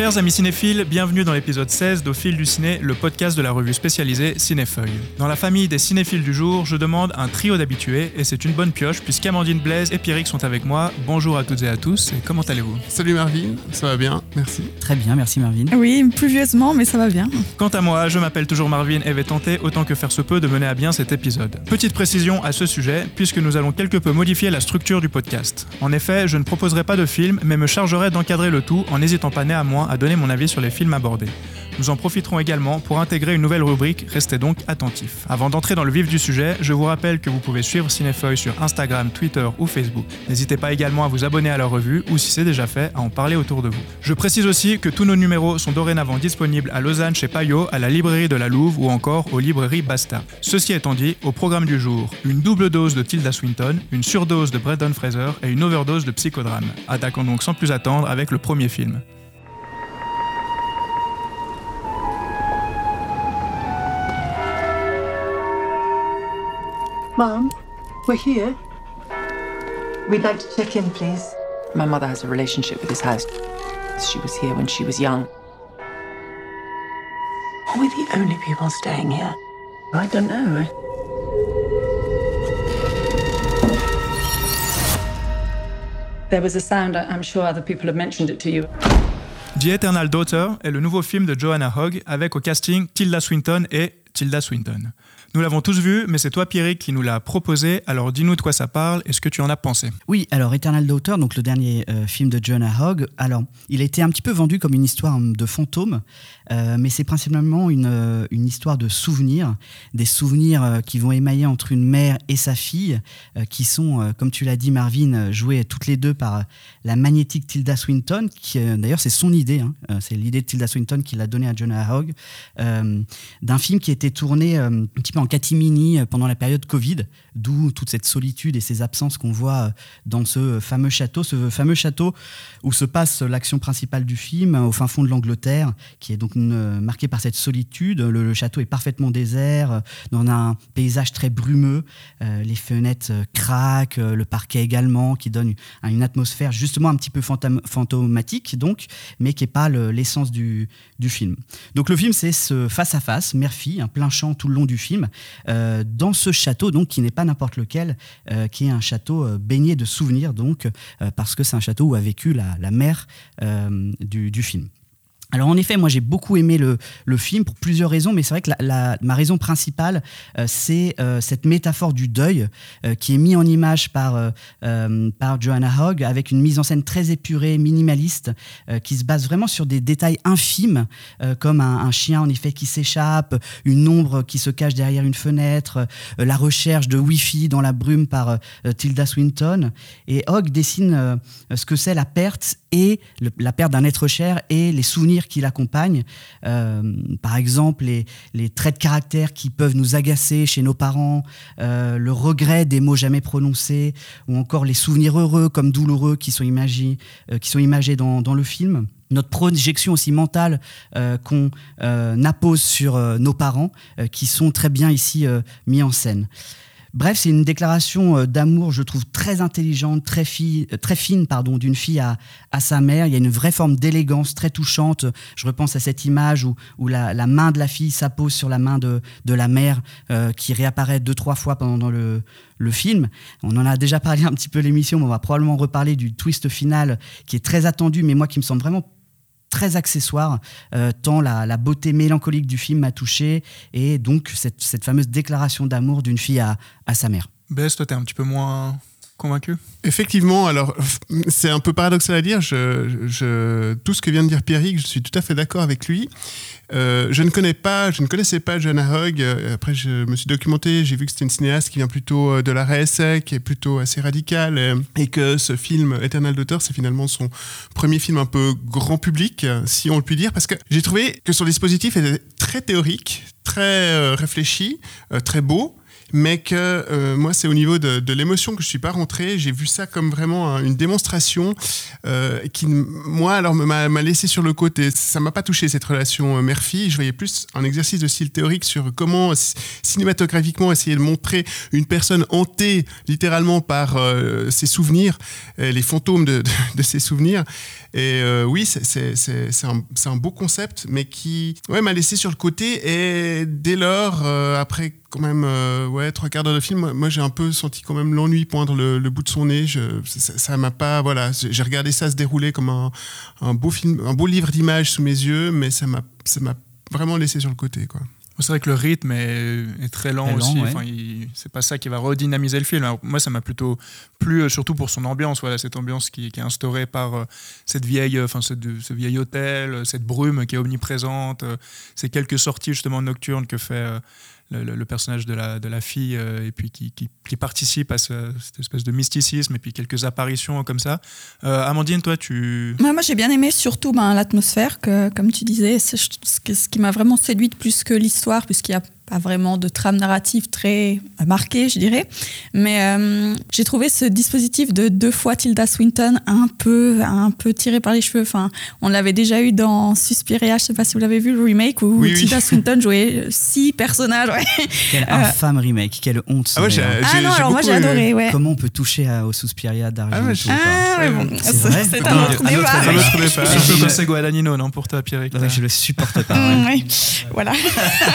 Chers amis cinéphiles, bienvenue dans l'épisode 16d'Au fil du ciné, le podcast de la revue spécialisée Cinéfeuille. Dans la famille des cinéphiles du jour, je demande un trio d'habitués et c'est une bonne pioche puisqu'Amandine Blaise et Pierrick sont avec moi. Bonjour à toutes et à tous et comment allez-vous? Salut Marvin, ça va bien, merci. Très bien, merci Marvin. Oui, pluvieusement, mais ça va bien. Quant à moi, je m'appelle toujours Marvin et vais tenter autant que faire se peut de mener à bien cet épisode. Petite précision à ce sujet, puisque nous allons quelque peu modifier la structure du podcast. En effet, je ne proposerai pas de film, mais me chargerai d'encadrer le tout en n'hésitant pas néanmoins à donner mon avis sur les films abordés. Nous en profiterons également pour intégrer une nouvelle rubrique, restez donc attentifs. Avant d'entrer dans le vif du sujet, je vous rappelle que vous pouvez suivre Cinefeuille sur Instagram, Twitter ou Facebook. N'hésitez pas également à vous abonner à leur revue ou si c'est déjà fait, à en parler autour de vous. Je précise aussi que tous nos numéros sont dorénavant disponibles à Lausanne chez Payot, à la librairie de la Louve ou encore aux librairies Basta. Ceci étant dit, au programme du jour, une double dose de Tilda Swinton, une surdose de Brendan Fraser et une overdose de psychodrame. Attaquons donc sans plus attendre avec le premier film. Mom, we're here. We'd like to check in, please. My mother has a relationship with this house. She was here when she was young. Are we the only people staying here? I don't know. There was a sound, I- I'm sure other people have mentioned it to you. The Eternal Daughter est le nouveau film de Joanna Hogg avec au casting Tilda Swinton et Tilda Swinton. Nous l'avons tous vu, mais c'est toi Pierrick qui nous l'a proposé, alors dis-nous de quoi ça parle et ce que tu en as pensé. Oui, alors Eternal Daughter, donc le dernier euh, film de Jonah Hogg, alors il a été un petit peu vendu comme une histoire de fantôme, euh, mais c'est principalement une, euh, une histoire de souvenirs, des souvenirs euh, qui vont émailler entre une mère et sa fille, qui sont, comme tu l'as dit Marvin, jouées toutes les deux par la magnétique Tilda Swinton, qui d'ailleurs c'est son idée, hein, c'est l'idée de Tilda Swinton qu'il a donnée à Jonah Hogg, d'un film qui été tourné un petit peu en catimini pendant la période Covid, d'où toute cette solitude et ces absences qu'on voit dans ce fameux château, ce fameux château où se passe l'action principale du film, au fin fond de l'Angleterre, qui est donc une- euh, marqué par cette solitude. Le, château est parfaitement désert, euh, dans un paysage très brumeux. Euh, les fenêtres euh, craquent, le parquet également, qui donne une, une atmosphère justement un petit peu fantomatique, donc, mais qui n'est pas le- l'essence du, film. Donc le film, c'est ce face-à-face, mère-fille, un plein champ tout le long du film, dans ce château, donc qui n'est pas n'importe lequel, qui est un château baigné de souvenirs, donc, parce que c'est un château où a vécu la, mère du film. Alors en effet, moi j'ai beaucoup aimé le, le film pour plusieurs raisons, mais c'est vrai que la, la- ma raison principale, euh, c'est euh, cette métaphore du deuil euh, qui est mis en image par, euh, euh, par Joanna Hogg avec une mise en scène très épurée, minimaliste, euh, qui se base vraiment sur des détails infimes, comme un, un chien en effet qui s'échappe, une ombre qui se cache derrière une fenêtre, la recherche de Wi-Fi dans la brume par Tilda Swinton. Et Hogg dessine ce que c'est la perte et le- la perte d'un être cher et les souvenirs qui l'accompagnent. Euh, par exemple, les, les traits de caractère qui peuvent nous agacer chez nos parents, euh, le regret des mots jamais prononcés, ou encore les souvenirs heureux comme douloureux qui sont imagés, euh, qui sont imagés dans, dans le film. Notre projection aussi mentale euh, qu'on euh, appose sur euh, nos parents, euh, qui sont très bien ici euh, mis en scène. Bref, c'est une déclaration euh, d'amour, je trouve, très intelligente, très, euh, fine pardon, d'une fille à, sa mère. Il y a une vraie forme d'élégance très touchante. Je repense à cette image où, la, main de la fille s'appose sur la main de, la mère, euh, qui réapparaît deux, trois fois pendant le, le film. On en a déjà parlé un petit peu l'émission, mais on va probablement reparler du twist final qui est très attendu, mais moi qui me semble vraiment très accessoire, euh, tant la, beauté mélancolique du film m'a touché, et donc cette, fameuse déclaration d'amour d'une fille à, à sa mère. Bess, toi t'es un petit peu moins Effectivement, alors c'est un peu paradoxal à dire. Tout ce que vient de dire Pierrick, je suis tout à fait d'accord avec lui. Euh, je ne connais pas, je ne connaissais pas Joanna Hogg. Euh, Après, je me suis documenté, j'ai vu que c'était une cinéaste qui vient plutôt euh, de la RSA, qui est plutôt assez radicale, euh, et que ce film Eternal Daughter, c'est finalement son premier film un peu grand public, si on le peut dire, parce que j'ai trouvé que son dispositif était très théorique, très réfléchi, très beau. Mais que euh, moi, c'est au niveau de, l'émotion que je suis pas rentré. J'ai vu ça comme vraiment un- une démonstration euh, qui, moi, alors m'a laissé sur le côté. Ça m'a pas touché cette relation euh, mère-fille. Je voyais plus un exercice de style théorique sur comment cinématographiquement essayer de montrer une personne hantée littéralement par ses souvenirs, les fantômes de, ses souvenirs. Et oui, c'est- un, un beau concept, mais qui m'a laissé sur le côté. Et dès lors, après quand même euh, ouais, trois quarts d'heure de film, moi, moi, j'ai un peu senti quand même l'ennui poindre le, le bout de son nez. Je, ça m'a pas. Voilà, j'ai regardé ça se dérouler comme un, un beau film, un beau livre d'images sous mes yeux, mais ça m'a ça m'a vraiment laissé sur le côté. Quoi. C'est vrai que le rythme est, est très lent Très lent, aussi. ouais. Enfin, c'est pas ça qui va redynamiser le film. Alors, moi, ça m'a plutôt plu, euh, surtout pour son ambiance. Voilà, cette ambiance qui, qui est instaurée par euh, cette vieille, euh, enfin, ce, ce vieil hôtel, cette brume qui est omniprésente, euh, ces quelques sorties justement nocturnes que fait euh, le, personnage de la, de la fille, euh, et puis qui, qui, participe à ce- cette espèce de mysticisme, et puis quelques apparitions comme ça. Euh, Amandine, toi, tu. Moi, j'ai bien aimé surtout ben, l'atmosphère, comme tu disais, ce qui, ce qui m'a vraiment séduite plus que l'histoire, puisqu'il n'y a pas vraiment de trame narrative très euh, marquée, je dirais. Mais euh, j'ai trouvé ce dispositif de deux fois Tilda Swinton un peu, un peu tiré par les cheveux. Enfin, on l'avait déjà eu dans Suspiria, je sais pas si vous l'avez vu, le remake, où Oui, oui. Tilda Swinton jouait six personnages. ouais. Quel infâme remake, quelle honte. Ah ouais, j'ai- d'ailleurs. Ah non, alors moi j'ai adoré, ouais. Comment on peut toucher à- au Suspiria d'Argento Ah ouais, Ah, ouais, bon, C'est c'est vrai c'est Un autre- autre un autre- débat. un autre débat. Surtout quand c'est Guadagnino, non, pour toi, Ouais, Je le supporte pas. Voilà.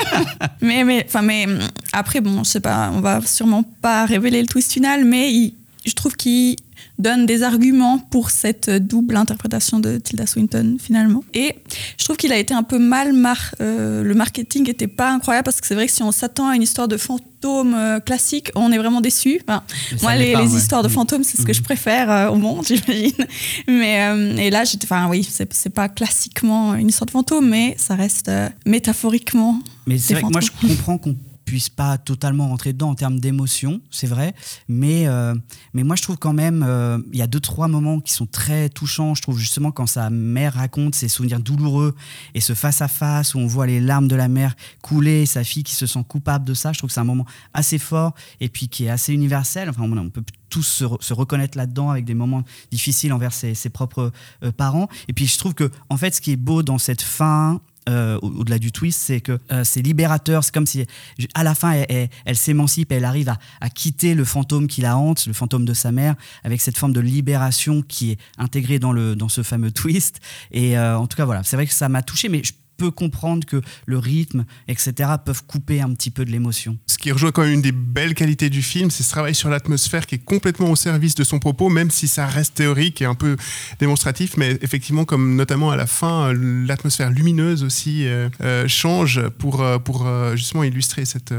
mais mais enfin mais hum, après bon, je sais pas, on va sûrement pas révéler le twist final, mais je trouve qu'il donne des arguments pour cette double interprétation de Tilda Swinton finalement. Et je trouve qu'il a été un peu mal mar euh, le marketing était pas incroyable parce que c'est vrai que si on s'attend à une histoire de fantôme euh, classique, on est vraiment déçu. Enfin, moi, les, pas, les ouais. histoires de Mm. fantômes, c'est ce que je préfère euh, au monde, j'imagine. Mais euh, et là, enfin oui, c'est, pas classiquement une histoire de fantôme, mais ça reste métaphoriquement. Mais c'est vrai que moi, je comprends qu'on puisse pas totalement rentrer dedans en termes d'émotion, c'est vrai. Mais, euh, mais moi, je trouve quand même, euh, il y a deux, trois moments qui sont très touchants. Je trouve justement quand sa mère raconte ses souvenirs douloureux et ce face-à-face où on voit les larmes de la mère couler, sa fille qui se sent coupable de ça. Je trouve que c'est un moment assez fort et puis qui est assez universel. Enfin, on peut tous se reconnaître là-dedans avec des moments difficiles envers ses, ses propres euh, parents. Et puis, je trouve que, en fait, ce qui est beau dans cette fin, euh, au- au-delà du twist, c'est que euh, c'est libérateur. C'est comme si, à la fin, elle, s'émancipe, elle arrive à, à quitter le fantôme qui la hante, le fantôme de sa mère, avec cette forme de libération qui est intégrée dans, le, dans ce fameux twist. Et euh, en tout cas, voilà, c'est vrai que ça m'a touché, mais je peux comprendre que le rythme, etc., peuvent couper un petit peu de l'émotion. Ce qui rejoint quand même une des belles qualités du film, c'est ce travail sur l'atmosphère qui est complètement au service de son propos, même si ça reste théorique et un peu démonstratif. Mais effectivement, comme notamment à la fin, euh, l'atmosphère lumineuse aussi euh, euh, change pour, pour justement illustrer cette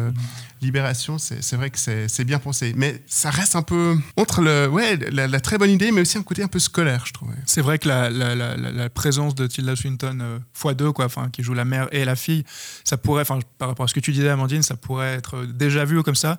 libération. C'est vrai que c'est bien pensé. Mais ça reste un peu entre le, ouais, la, très bonne idée, mais aussi un côté un peu scolaire, je trouve. C'est vrai que la, présence de Tilda Swinton euh, x2, quoi, qui joue la mère et la fille, ça pourrait, par rapport à ce que tu disais, Amandine, ça pourrait être déjà vu comme ça.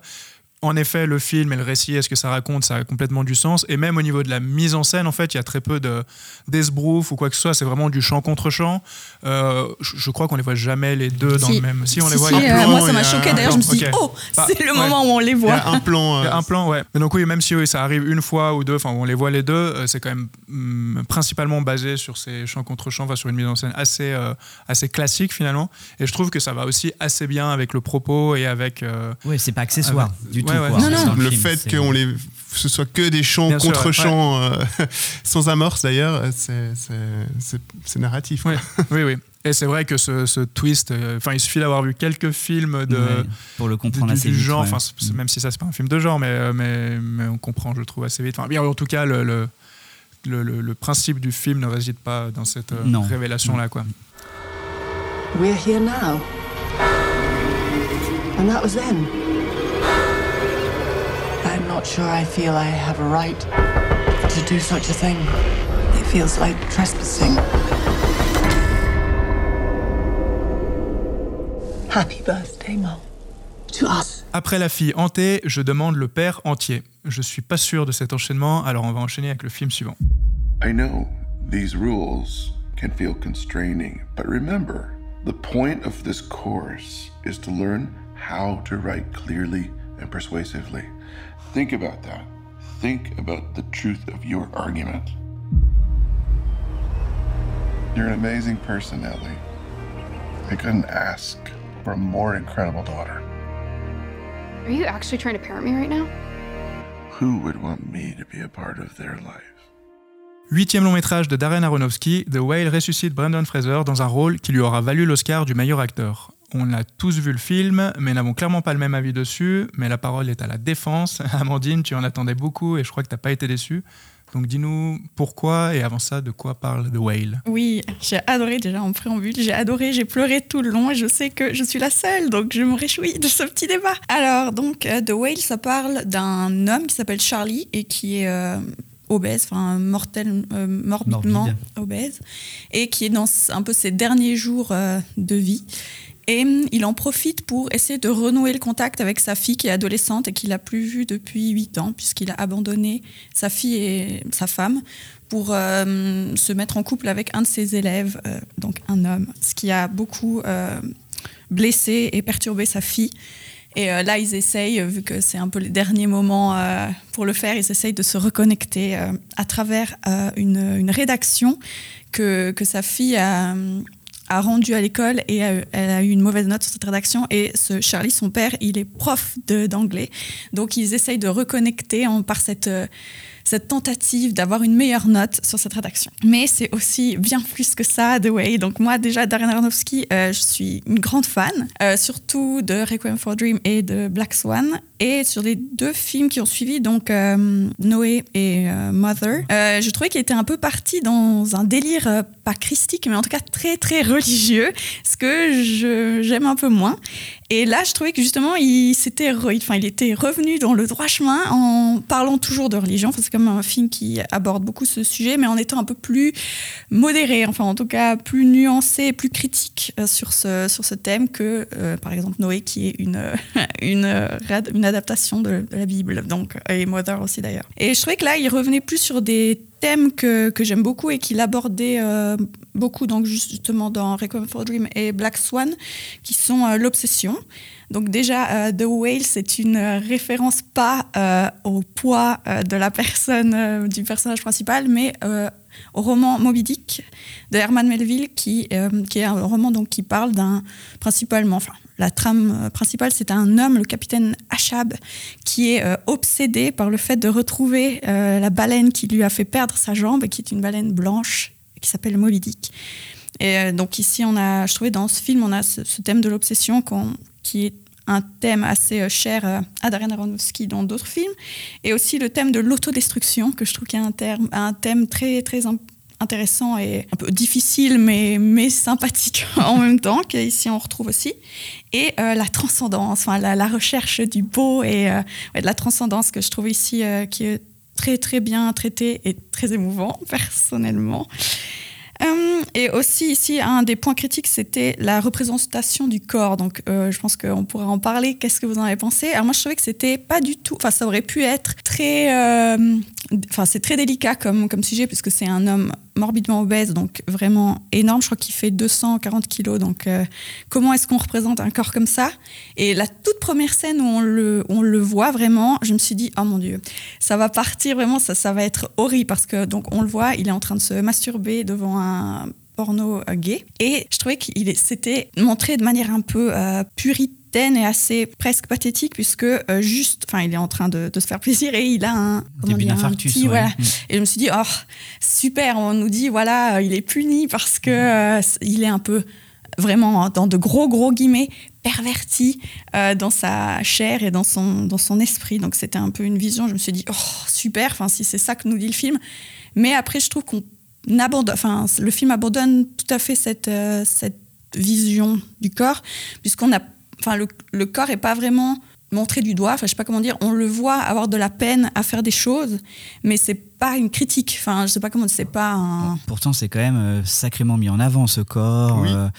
En effet, le film et le récit, est-ce que ça raconte, ça a complètement du sens. Et même au niveau de la mise en scène, en fait, il y a très peu de d'esbrouf ou quoi que ce soit. C'est vraiment du chant contre chant. Euh, je, je crois qu'on les voit jamais les deux dans Si. le même. Si on les voit. si, il y a euh, un plan, moi, ça m'a choqué. D'ailleurs, je me suis dit, oh, Bah, c'est le ouais. moment où on les Il y voit. a un plan. Il y a euh, un plan, ouais. Mais donc oui, même si oui, ça arrive une fois ou deux, enfin on les voit les deux, euh, c'est quand même hum, principalement basé sur ces chants contre chants, enfin sur une mise en scène assez euh, assez classique finalement. Et je trouve que ça va aussi assez bien avec le propos et avec. euh, Oui, c'est pas accessoire du ouais, tout. ouais, quoi, non, dans non. le film, fait qu'on les ce soit que des chants contre ouais. chants euh, sans amorce d'ailleurs c'est c'est- c'est- c'est narratif. Ouais. oui, oui. Et c'est vrai que ce, ce twist, euh, enfin il suffit d'avoir vu quelques films de, Ouais, pour le du, comprendre du assez vite. genre, c'est- même si ça c'est pas un film de genre, mais, euh, mais, mais on comprend, je trouve, assez vite. Enfin, bien, en tout cas, le, le, le, le- le principe du film ne réside pas dans cette euh, Non. révélation-là. quoi. We're here now. And that was then. I'm not sure I feel I have a right to do such a thing. It feels like trespassing. Happy birthday, Mom. To us. Après la fille hantée, je demande le père entier. Je suis pas sûr de cet enchaînement, alors on va enchaîner avec le film suivant. I know these rules can feel constraining, but remember, the point of this course is to learn how to write clearly and persuasively. Think about that. Think about the truth of your argument. You're an amazing person, Ellie. I couldn't ask for a more incredible daughter. Are you actually trying to parent me right now? Who would want me to be a part of their life? Huitième long métrage de Darren Aronofsky, The Whale ressuscite Brendan Fraser dans un rôle qui lui aura valu l'Oscar du meilleur acteur. On a tous vu le film, mais n'avons clairement pas le même avis dessus. Mais la parole est à la défense. Amandine, tu en attendais beaucoup et je crois que tu n'as pas été déçue. Donc dis-nous pourquoi et avant ça, de quoi parle The Whale? Oui, j'ai adoré déjà en préambule, j'ai adoré, j'ai pleuré tout le long et je sais que je suis la seule, donc je me réjouis de ce petit débat. Alors, donc euh, The Whale, ça parle d'un homme qui s'appelle Charlie et qui est... euh, obèse, enfin mortel, euh, morbidement Morbide. obèse, et qui est dans un peu ses derniers jours euh, de vie. Et il en profite pour essayer de renouer le contact avec sa fille qui est adolescente et qu'il n'a plus vue depuis 8 ans, puisqu'il a abandonné sa fille et sa femme pour euh, se mettre en couple avec un de ses élèves, euh, donc un homme, ce qui a beaucoup euh, blessé et perturbé sa fille. Et là, ils essayent, vu que c'est un peu les derniers moments pour le faire, ils essayent de se reconnecter à travers une, une rédaction que, que sa fille a, a rendue à l'école et a- elle a eu une mauvaise note sur cette rédaction. Et ce Charlie, son père, il est prof d'anglais. Donc, ils essayent de reconnecter en, par cette, euh, cette tentative d'avoir une meilleure note sur cette rédaction. Mais c'est aussi bien plus que ça, The Way. Donc moi, déjà, Darren Aronofsky, euh, je suis une grande fan, euh, surtout de Requiem for Dream et de Black Swan. Et sur les deux films qui ont suivi, donc euh, Noé et Mother, je trouvais qu'il était un peu parti dans un délire, pas christique, mais en tout cas très, très religieux, ce que j'aime un peu moins. Et là, je trouvais que justement, il, s'était enfin, il était revenu dans le droit chemin en parlant toujours de religion. Enfin, c'est comme un film qui aborde beaucoup ce sujet, mais en étant un peu plus modéré, enfin en tout cas plus nuancé, plus critique euh, sur, ce, sur ce thème que, euh, par exemple, Noé, qui est une, une, euh, une adaptation de, de la Bible, donc, et Mother aussi d'ailleurs. Et je trouvais que là, il revenait plus sur des thèmes que, que j'aime beaucoup et qu'il abordait euh, beaucoup, donc justement dans Requiem for Dream et Black Swan, qui sont euh, l'obsession. Donc déjà, euh, The Whale, c'est une référence pas au poids de la personne, du personnage principal, mais au roman Moby Dick de Herman Melville, qui, qui est un roman donc, qui parle d'un, principalement, enfin, la trame euh, principale, c'est un homme, le capitaine Achab, qui est euh, obsédé par le fait de retrouver euh, la baleine qui lui a fait perdre sa jambe, qui est une baleine blanche, qui s'appelle Moby. Et donc ici, on a, je trouvais dans ce film, on a ce, thème de l'obsession qui est un thème assez cher à Darren Aronofsky dans d'autres films, et aussi le thème de l'autodestruction, que je trouve qu'il y a un, un thème très, très im- intéressant et un peu difficile, mais, mais sympathique en même temps, qu'ici on retrouve aussi. Et euh, la transcendance, enfin, la, recherche du beau et euh, de la transcendance que je trouve ici euh, qui est très très bien traité et très émouvant personnellement. Et aussi ici, un des points critiques, c'était la représentation du corps. Donc, je pense qu'on pourrait en parler. Qu'est-ce que vous en avez pensé? Alors moi, je trouvais que c'était pas du tout. Enfin, ça aurait pu être très. Enfin, c'est très délicat comme comme sujet puisque c'est un homme morbidement obèse, donc vraiment énorme. Je crois qu'il fait 240 kilos. Donc, euh, comment est-ce qu'on représente un corps comme ça? Et la toute première scène où on le, on le voit vraiment, je me suis dit, oh mon Dieu, ça va partir vraiment, ça, ça va être horrible parce que donc on le voit, il est en train de se masturber devant un porno euh, gay. Et je trouvais qu'il c'était montré de manière un peu euh, et assez presque pathétique puisque euh, juste, enfin, il est en train de, de se faire plaisir et il a un, comment Début dire, un d'infarctus. petit, ouais. voilà, Mm. et je me suis dit, oh, super, on nous dit, voilà, il est puni parce que euh, il est un peu vraiment dans de gros, gros guillemets, perverti euh, dans sa chair et dans son, dans son esprit. Donc c'était un peu une vision, je me suis dit, oh, super, enfin, si c'est ça que nous dit le film. Mais après, je trouve qu'on abandonne, enfin, le film abandonne tout à fait cette, cette vision du corps, puisqu'on a, enfin, le, le corps est pas vraiment montré du doigt, enfin, je sais pas comment dire, on le voit avoir de la peine à faire des choses, mais c'est pas une critique, enfin, je sais pas comment, c'est pas un... Pourtant, c'est quand même euh, sacrément mis en avant ce corps. Oui. euh,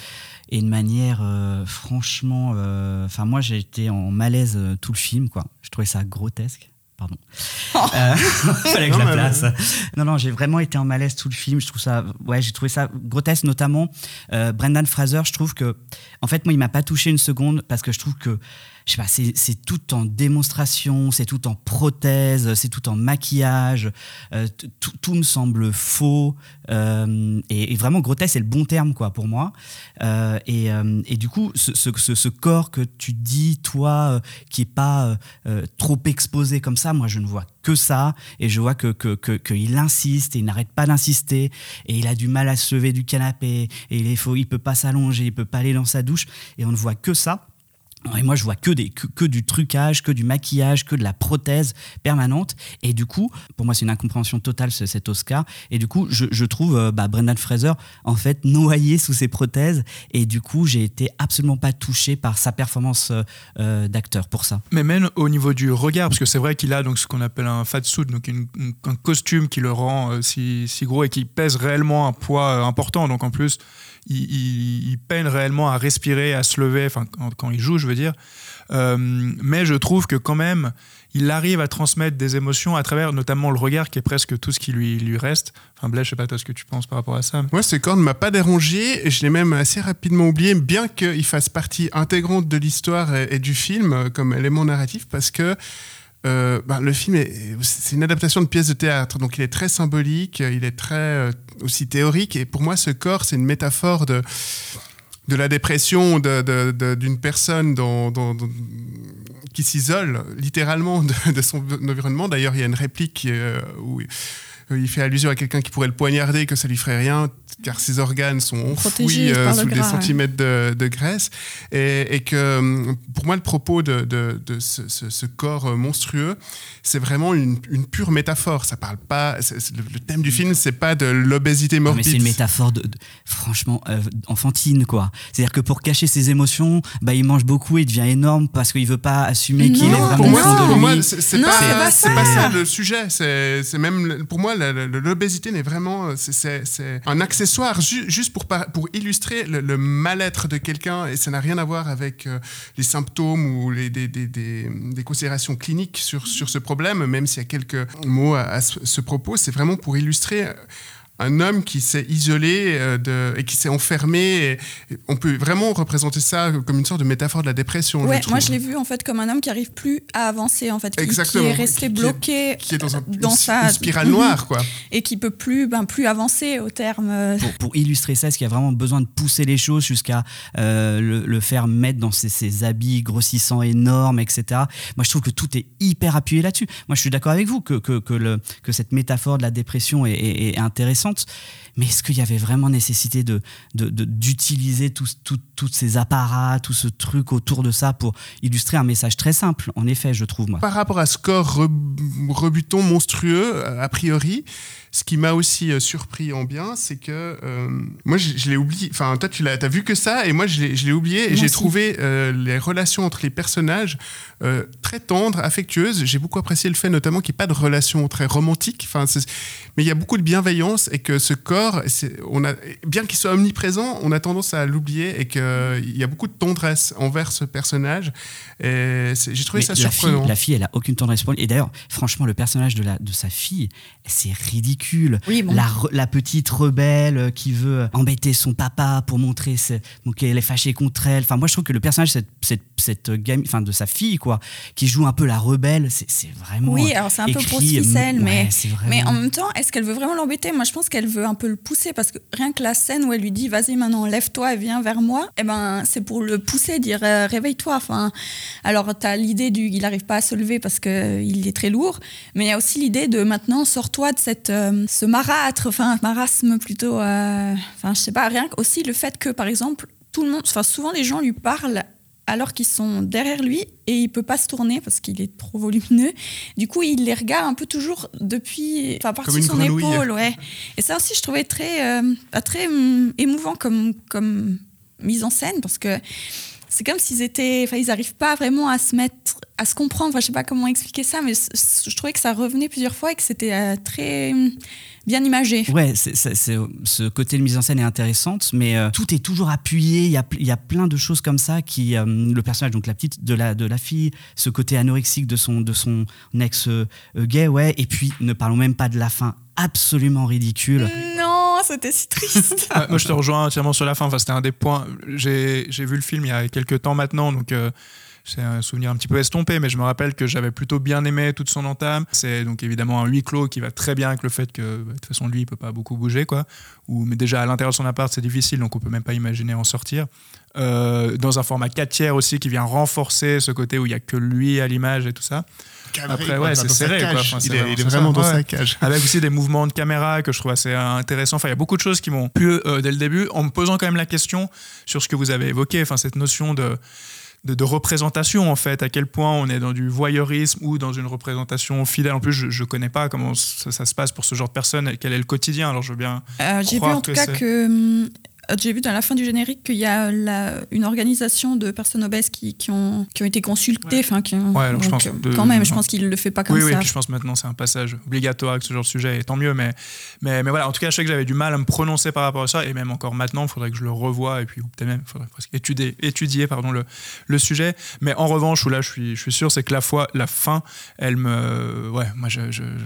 et de manière euh, franchement. euh, Enfin, moi, j'ai été en malaise tout le film, quoi. Je trouvais ça grotesque. Pardon. Euh, fallait que je Non, la mais- place. Non, non, j'ai vraiment été en malaise tout le film. Je trouve ça, ouais, j'ai trouvé ça grotesque, notamment euh, Brendan Fraser. Je trouve que, en fait, moi, il m'a pas touché une seconde parce que je trouve que, je sais pas, c'est tout en démonstration, c'est tout en prothèse, c'est tout en maquillage. euh, tout, me semble faux euh, et, vraiment grotesque, c'est le bon terme, quoi, pour moi. Euh, et, euh, et du coup, ce, ce- ce- corps que tu dis, toi, euh, qui est pas euh, trop exposé comme ça, moi, je ne vois que ça, et je vois que que- que- qu'il insiste, et il n'arrête pas d'insister, et il a du mal à se lever du canapé, et il est il peut pas s'allonger, il peut pas aller dans sa douche, et on ne voit que ça. Et moi, je vois que, du trucage, que du maquillage, que de la prothèse permanente. Et du coup, pour moi, c'est une incompréhension totale, ce- cet Oscar. Et du coup, je, trouve euh, bah, Brendan Fraser, en fait, noyé sous ses prothèses. Et du coup, j'ai été absolument pas touché par sa performance euh, euh, d'acteur pour ça. Mais même au niveau du regard, parce que c'est vrai qu'il a donc ce qu'on appelle un fat suit, donc un costume qui le rend si, gros et qui pèse réellement un poids important. Donc en plus, il, il- il peine réellement à respirer, à se lever, enfin quand, quand il joue, je veux dire. Euh, mais je trouve que quand même, il arrive à transmettre des émotions à travers notamment le regard, qui est presque tout ce qui lui, lui reste. Enfin, Blaise, je sais pas toi ce que tu penses par rapport à ça. Moi, ce corps ne m'a pas dérangé. et Je l'ai même assez rapidement oublié, bien qu'il fasse partie intégrante de l'histoire et, et du film euh, comme élément narratif, parce que euh, ben, le film, est- c'est une adaptation de pièce de théâtre, donc il est très symbolique, il est très euh, aussi théorique. Et pour moi, ce corps, c'est une métaphore de de la dépression de- de- de- d'une personne qui s'isole littéralement de, de son environnement. D'ailleurs, il y a une réplique euh, où il fait allusion à quelqu'un qui pourrait le poignarder, que ça lui ferait rien, car ses organes sont enfouis euh, le sous des gras, centimètres de, de graisse. Et, et que hum, pour moi, le propos de, de- de ce, ce- ce corps euh, monstrueux, c'est vraiment une, une pure métaphore. Ça parle pas. le, le thème du film, c'est pas de l'obésité morbide. mais c'est une métaphore de, de- franchement euh, enfantine quoi. C'est-à-dire que pour cacher ses émotions, bah il mange beaucoup et devient énorme parce qu'il veut pas assumer qu'il est Non, vraiment pour moi, c'est pas, pas ça. pas ça le sujet. C'est même pour moi l'obésité n'est vraiment c'est- c'est un accessoire ju- juste pour pour illustrer le, mal-être de quelqu'un et ça n'a rien à voir avec euh, les symptômes ou les, des, des, considérations cliniques sur sur ce problème. Même s'il y a quelques mots à, ce, ce propos, c'est vraiment pour illustrer. Un homme qui s'est isolé euh, de, et qui s'est enfermé. et- et on peut vraiment représenter ça comme une sorte de métaphore de la dépression. Ouais, je moi je l'ai vu en fait comme un homme qui arrive plus à avancer en fait, qui, qui Exactement. est resté Qui- qui est- bloqué qui est dans, un, dans une, sa une spirale noire, quoi. et qui peut plus ben, plus avancer au terme. pour, pour illustrer ça, est-ce qu'il y a vraiment besoin de pousser les choses jusqu'à euh, le, le faire mettre dans ses, ses habits grossissants énormes, etc. Moi, je trouve que tout est hyper appuyé là-dessus. Moi, je suis d'accord avec vous que, que, que, le, que cette métaphore de la dépression est, est- est intéressante, mais est-ce qu'il y avait vraiment nécessité de, d'utiliser tous tout- ces apparats, tout ce truc autour de ça pour illustrer un message très simple En effet, je trouve, moi. Par rapport à ce corps re- rebutant, monstrueux, euh, a priori, ce qui m'a aussi euh, surpris en bien, c'est que euh, moi, je, je l'ai oublié. Enfin, toi, tu l'as as vu que ça, et moi, je l'ai oublié. Et j'ai trouvé euh, les relations entre les personnages euh, très tendres, affectueuses. J'ai beaucoup apprécié le fait, notamment, qu'il n'y ait pas de relation très romantique. Enfin, mais il y a beaucoup de bienveillance et que ce corps, on a, bien qu'il soit omniprésent, on a tendance à l'oublier et qu'il y a beaucoup de tendresse envers ce personnage. J'ai trouvé Mais ça la fille, surprenant. la fille, elle a aucune tendresse pour lui. Et d'ailleurs, franchement, le personnage de, la, de sa fille, c'est ridicule. Oui, bon. la, petite rebelle euh, qui veut embêter son papa pour montrer donc qu'elle est fâchée contre elle. Enfin, moi, je trouve que le personnage cette, cette, cette gamme, enfin, de sa fille, quoi, qui joue un peu la rebelle, c'est vraiment. Oui, alors c'est un peu écrit, pour ouais, mais, mais en même temps, est-ce qu'elle veut vraiment l'embêter? Moi, je pense qu'elle veut un peu le pousser parce que rien que la scène où elle lui dit Vas-y, maintenant, lève-toi et viens vers moi, eh ben, c'est pour le pousser, dire euh, Réveille-toi. Enfin, alors, tu as l'idée du il n'arrive pas à se lever parce qu'il est très lourd, mais il y a aussi l'idée de maintenant, sors-toi de cette, euh, ce marâtre, enfin, marasme plutôt. euh, Enfin, je sais pas, rien que aussi le fait que, par exemple, tout le monde, enfin, souvent les gens lui parlent alors qu'ils sont derrière lui et il peut pas se tourner parce qu'il est trop volumineux. Du coup, il les regarde un peu toujours depuis, enfin, par-dessus une son grenouille. épaule, ouais. Et ça aussi, je trouvais très, euh, très hum, émouvant comme, comme mise en scène parce que c'est comme s'ils étaient, enfin, ils n'arrivent pas vraiment à se mettre, à se comprendre. Enfin, je sais pas comment expliquer ça, mais c- c- je trouvais que ça revenait plusieurs fois et que c'était euh, très hum, bien imagé. Ouais, c'est- ce côté de mise en scène est intéressante, mais euh, tout est toujours appuyé. Il y a, y a plein de choses comme ça qui, euh, le personnage, donc la petite de la de la fille, ce côté anorexique de son de son ex gay, ouais. Et puis ne parlons même pas de la fin absolument ridicule. Non, c'était si triste. Ouais, moi, je te rejoins entièrement sur la fin. Enfin, c'était un des points. J'ai j'ai vu le film il y a quelques temps maintenant, donc euh, c'est un souvenir un petit peu estompé, mais je me rappelle que j'avais plutôt bien aimé toute son entame. C'est donc évidemment un huis clos qui va très bien avec le fait que bah, de toute façon lui il peut pas beaucoup bouger quoi. Ou mais déjà à l'intérieur de son appart c'est difficile, donc on peut même pas imaginer en sortir. Euh, dans un format 4 tiers aussi qui vient renforcer ce côté où il y a que lui à l'image et tout ça. Après, ouais, c'est serré, cage. quoi. Enfin, il est, vraiment- il est c'est vraiment ça, dans ouais. sa cage. Avec aussi des mouvements de caméra que je trouve assez euh, intéressants. Enfin, il y a beaucoup de choses qui m'ont plu euh, dès le début, en me posant quand même la question sur ce que vous avez évoqué, enfin, cette notion de, de, de représentation, en fait, à quel point on est dans du voyeurisme ou dans une représentation fidèle. En plus, je ne connais pas comment ça, ça se passe pour ce genre de personnes, quel est le quotidien. Alors, je veux bien. Euh, j'ai vu en tout que cas que hum, j'ai vu dans la fin du générique qu'il y a la- une organisation de personnes obèses qui, qui ont, qui ont été consultées. Enfin, qui ont- Ouais, je pense euh, de- quand même, je pense qu'il le fait pas comme oui, oui, ça. puis je pense maintenant c'est un passage obligatoire avec ce genre de sujet, et tant mieux. Mais, mais, mais voilà, en tout cas, je sais que j'avais du mal à me prononcer par rapport à ça, et même encore maintenant, il faudrait que je le revoie, et puis peut-être même, il faudrait presque étudier, étudier pardon, le, le sujet. Mais en revanche, où là, je suis, je suis sûr, c'est que la, fois, la fin, elle me. Ouais, moi, je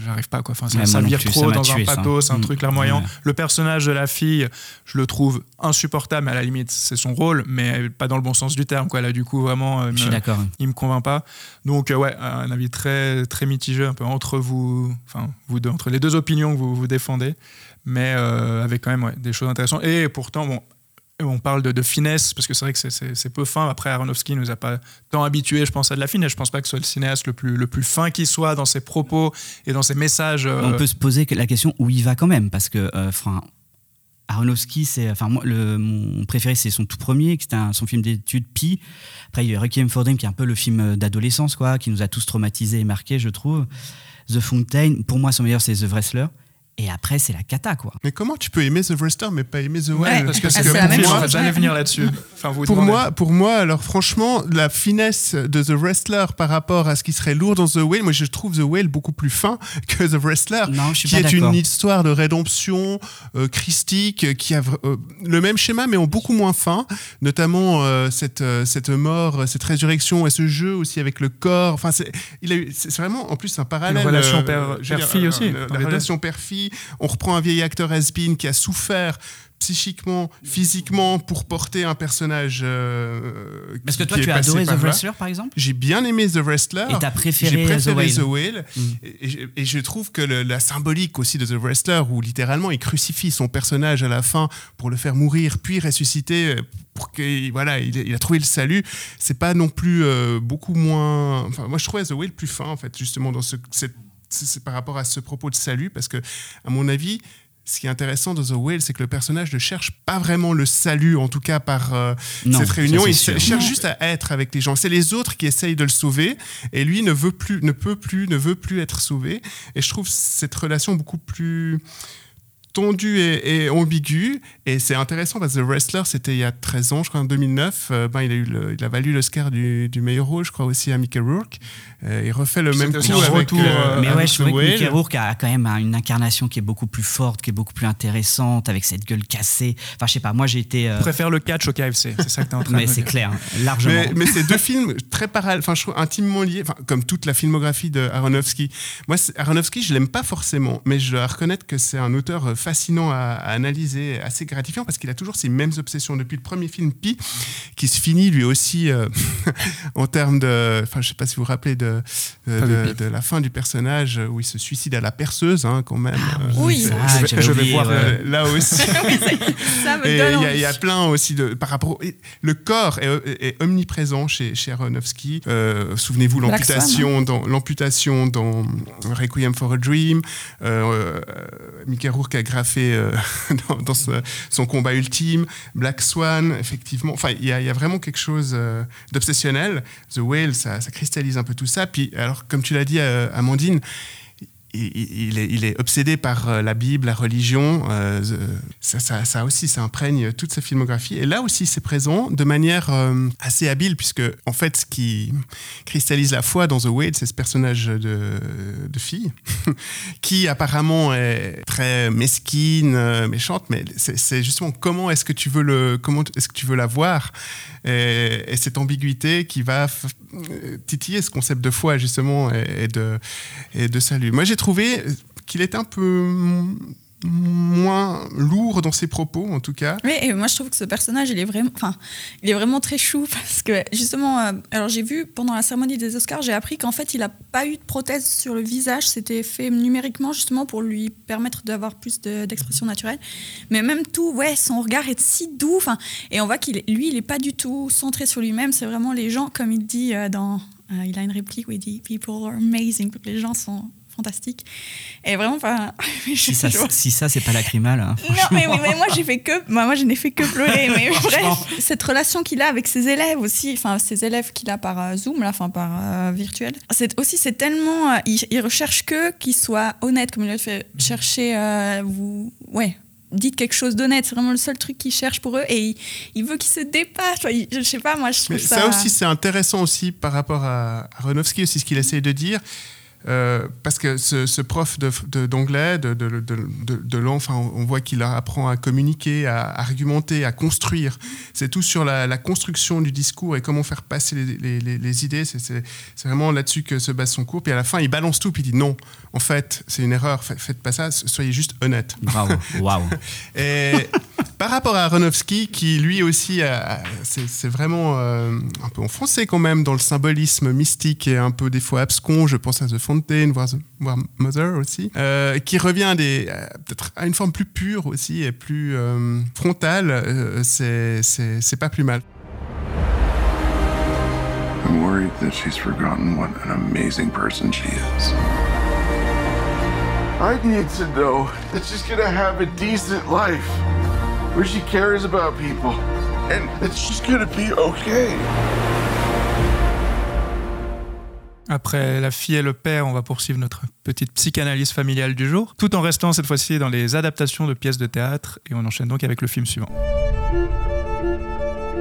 j'arrive pas, quoi. Enfin, ça, ça vire trop dans un tué, ça. pathos, c'est un Mm. truc larmoyant. Ouais. Le personnage de la fille, je le trouve insupportable, mais à la limite, c'est son rôle, mais pas dans le bon sens du terme, quoi. Là, du coup, vraiment. euh, suis me- il me convainc pas. Donc euh, ouais, un avis très très mitigé un peu entre vous, enfin vous deux, entre les deux opinions que vous vous défendez, mais euh, avec quand même ouais, des choses intéressantes. Et pourtant bon. On parle de, de finesse parce que c'est vrai que c'est- peu fin. Après, Aronofsky nous a pas tant habitués, je pense, à de la finesse. Je pense pas que ce soit le cinéaste le plus, le plus fin qui soit dans ses propos et dans ses messages. euh, On peut se poser la question où il va quand même, parce que euh, Aronofsky, c'est, enfin moi, le, mon préféré, c'est son tout premier, qui un- son film d'études Pi. Après, il y a Requiem for Dream, qui est un peu le film d'adolescence, quoi, qui nous a tous traumatisés et marqués, je trouve. The Fountain, pour moi, son meilleur, c'est The Wrestler. Et après, c'est la cata, quoi. Mais comment tu peux aimer The Wrestler mais pas aimer The Ouais, Whale parce que c'est c'est la pour même moi, chose. j'allais venir là-dessus. Enfin, vous Pour demandez. moi, pour moi, alors franchement, la finesse de The Wrestler par rapport à ce qui serait lourd dans The Whale, moi je trouve The Whale beaucoup plus fin que The Wrestler, Non, je suis qui pas est une histoire de rédemption euh, christique, qui a euh, le même schéma mais en beaucoup moins fin, notamment euh, cette, euh, cette mort, cette résurrection et ce jeu aussi avec le corps. Enfin, c'est il a eu- c'est c'est vraiment en plus un parallèle. relation euh, père- veux dire, père-fille euh, aussi, euh, La deux. relation père-fille. On reprend un vieil acteur has-been qui a souffert psychiquement, physiquement pour porter un personnage. euh, Parce que qui- toi, tu as adoré The là. Wrestler, par exemple? J'ai bien aimé The Wrestler. Et t'as préféré J'ai préféré The The Whale. Mm. Et, je- et je trouve que le- la symbolique aussi de The Wrestler, où littéralement il crucifie son personnage à la fin pour le faire mourir, puis ressusciter, euh, pour qu'il voilà, il, il a trouvé le salut, c'est pas non plus euh, beaucoup moins. Enfin, moi je trouvais The Whale plus fin, en fait, justement, dans ce, cette- c'est par rapport à ce propos de salut, parce que, à mon avis, ce qui est intéressant dans The Whale, c'est que le personnage ne cherche pas vraiment le salut, en tout cas par euh, Non, cette réunion. Il sûr. cherche juste à être avec les gens. C'est les autres qui essayent de le sauver, et lui ne veut plus, ne peut plus, ne veut plus être sauvé. Et je trouve cette relation beaucoup plus tendue et, et ambiguë. Et c'est intéressant parce que The Wrestler, c'était il y a 13 ans, je crois, en 2009. Euh, ben, il, a eu le- il a valu l'Oscar du, du meilleur rôle, je crois, aussi à Mickey Rourke. Euh, il refait le Puis même coup avec, retour, euh, Mais avec ouais, The je trouvais que. Mickey Rourke a quand même une incarnation qui est beaucoup plus forte, qui est beaucoup plus intéressante, avec cette gueule cassée. Enfin, je sais pas, moi j'ai été. euh, Je préfère le catch au KFC, c'est ça que tu es en train mais de c'est clair, largement. Mais, mais c'est deux films très parallèles, enfin, je trouve intimement liés, enfin, comme toute la filmographie de Aronofsky. Moi, Aronofsky, je l'aime pas forcément, mais je dois reconnaître que c'est un auteur euh, fascinant à, à analyser, assez gratifiant, parce qu'il a toujours ces mêmes obsessions. Depuis le premier film Pi, qui se finit lui aussi euh, en termes de, enfin, je sais pas si vous vous rappelez de, de, vu de- la fin du personnage euh, où il se suicide à la perceuse, hein, quand même. Euh, oui. c'est- Ah, je vais- je vais oublié, voir, ouais. euh, là aussi. Ça me Et donne il y, a- y plein aussi de par rapport. Le corps est, est omniprésent chez, chez Aronofsky. Euh, Souvenez-vous l'amputation dans l'amputation dans Requiem for a Dream. Euh, euh, Mickey Rourke a graffé euh, dans, dans ce- son combat ultime. Black Swan, effectivement. Enfin, il y, a- il y a vraiment quelque chose euh, d'obsessionnel. The Whale, ça, ça cristallise un peu tout ça. Puis, alors, comme tu l'as dit, euh, Amandine il, est, il, est, obsédé par euh, la Bible, la religion. Euh, ça, aussi, ça imprègne toute sa filmographie. Et là aussi, c'est présent de manière assez habile, puisque en fait, ce qui cristallise la foi dans The Wade, c'est ce personnage de, de fille, qui apparemment est très mesquine, méchante, mais c'est justement comment est-ce que tu veux le, comment est-ce que tu veux la voir, et, et cette ambiguïté qui va titiller ce concept de foi justement et, et de, et de salut. Moi, j'ai trouvé qu'il était un peu moins lourd dans ses propos en tout cas. Oui, et moi je trouve que ce personnage il est vraiment, enfin, il est vraiment très chou parce que justement, euh, alors j'ai vu pendant la cérémonie des Oscars, j'ai appris qu'en fait il n'a pas eu de prothèse sur le visage, c'était fait numériquement justement pour lui permettre d'avoir plus d'expression naturelle. Mais même tout, ouais, son regard est si doux, et on voit qu'il, lui, il est pas du tout centré sur lui-même, c'est vraiment les gens, comme il dit euh, dans, euh, il a une réplique où il dit People are amazing, les gens sont fantastique. Et vraiment, enfin. Si ça, si ça c'est pas lacrymal. Hein, non, mais, mais moi, j'ai fait que. Moi, moi je n'ai fait que pleurer. Mais bref, cette relation qu'il a avec ses élèves aussi, enfin, ses élèves qu'il a par euh, Zoom, là, enfin, par euh, virtuel. C'est aussi, c'est tellement. Euh, il, recherche que qu'ils soient honnêtes, comme il a fait chercher. vous, ouais, dites quelque chose d'honnête. C'est vraiment le seul truc qu'il cherche pour eux. Et il, veut qu'ils se dépassent. je sais pas, moi, je trouve ça... ça... aussi, c'est intéressant aussi par rapport à, à Renowski, aussi, ce qu'il essaye de dire. Euh, parce que ce, prof d'anglais, de, de, de, de, l'enfant, on voit qu'il apprend à communiquer, à, argumenter, à construire. C'est tout sur la, construction du discours et comment faire passer les, les, les idées. C'est vraiment là-dessus que se base son cours. Puis à la fin, il balance tout, puis il dit non, en fait, c'est une erreur, faites pas ça, soyez juste honnête. Bravo, waouh. et par rapport à Aronofsky, qui lui aussi, c'est vraiment euh, un peu enfoncé quand même dans le symbolisme mystique et un peu des fois abscon, je pense à The Fountain, voire, Mother aussi, euh, qui revient à, peut-être à une forme plus pure aussi et plus euh, frontale, c'est pas plus mal. I'm worried that she's forgotten what an amazing person she is. I need to know that she's gonna have a decent life where she cares about people and that she's gonna be okay. Après La fille et le père, on va poursuivre notre petite psychanalyse familiale du jour, tout en restant cette fois-ci dans les adaptations de pièces de théâtre, et on enchaîne donc avec le film suivant.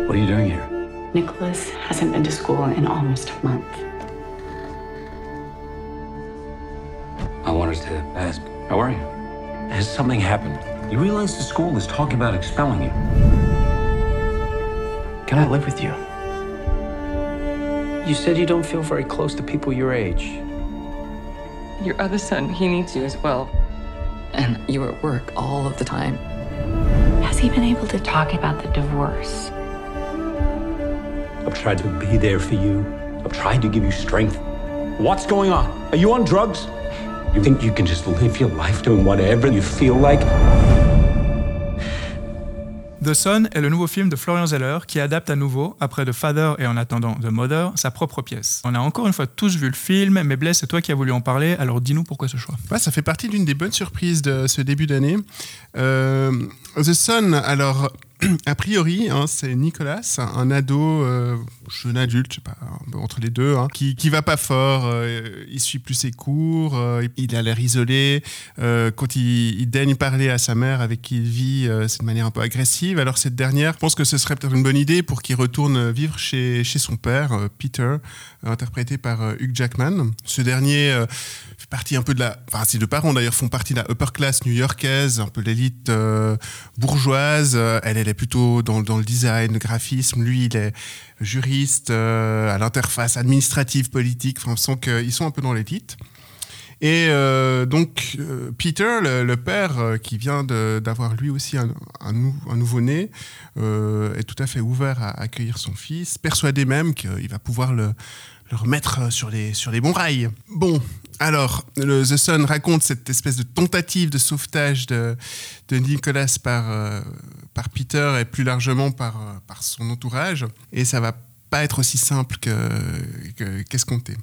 What are you doing here? Nicholas hasn't been to school in almost a month. I wanted to ask, how are you? Has something happened? You realize the school is talking about expelling you. Can I live with you? You said you don't feel very close to people your age. Your other son, he needs you as well. And you're at work all of the time. Has he been able to talk about the divorce? I've tried to be there for you. I've tried to give you strength. What's going on? Are you on drugs? You think you can just live your life doing whatever you feel like? The Son est le nouveau film de Florian Zeller qui adapte à nouveau, après The Father et en attendant The Mother, sa propre pièce. On a encore une fois tous vu le film, mais Bless, c'est toi qui as voulu en parler, alors dis-nous pourquoi ce choix. Ça fait partie d'une des bonnes surprises de ce début d'année. Euh, The Son, alors a priori, hein, c'est Nicolas, un ado, euh, jeune adulte, entre les deux, hein, qui, qui va pas fort, euh, il suit plus ses cours, euh, il a l'air isolé. quand il, il, daigne parler à sa mère avec qui il vit, c'est de manière un peu agressive. Alors cette dernière, pense que ce serait peut-être une bonne idée pour qu'il retourne vivre chez, chez son père, Peter, interprété par Hugh Jackman. Ce dernier fait partie un peu de la... Enfin, ses deux parents d'ailleurs font partie de la upper class new-yorkaise, un peu l'élite bourgeoise. elle, plutôt dans, dans, le design, le graphisme. Lui, il est juriste euh, à l'interface administrative, politique. Enfin, on sent qu'ils sont un peu dans l'élite. Et euh, donc, euh, Peter, le, père, qui vient d'avoir lui aussi un, un, un nouveau-né, est tout à fait ouvert à accueillir son fils, persuadé même qu'il va pouvoir le, le remettre sur les, sur les bons rails. Bon, alors, The Sun raconte cette espèce de tentative de sauvetage de, de Nicolas par, euh, par Peter et plus largement par, euh, par son entourage. Et ça va pas être aussi simple qu'escompté. Que,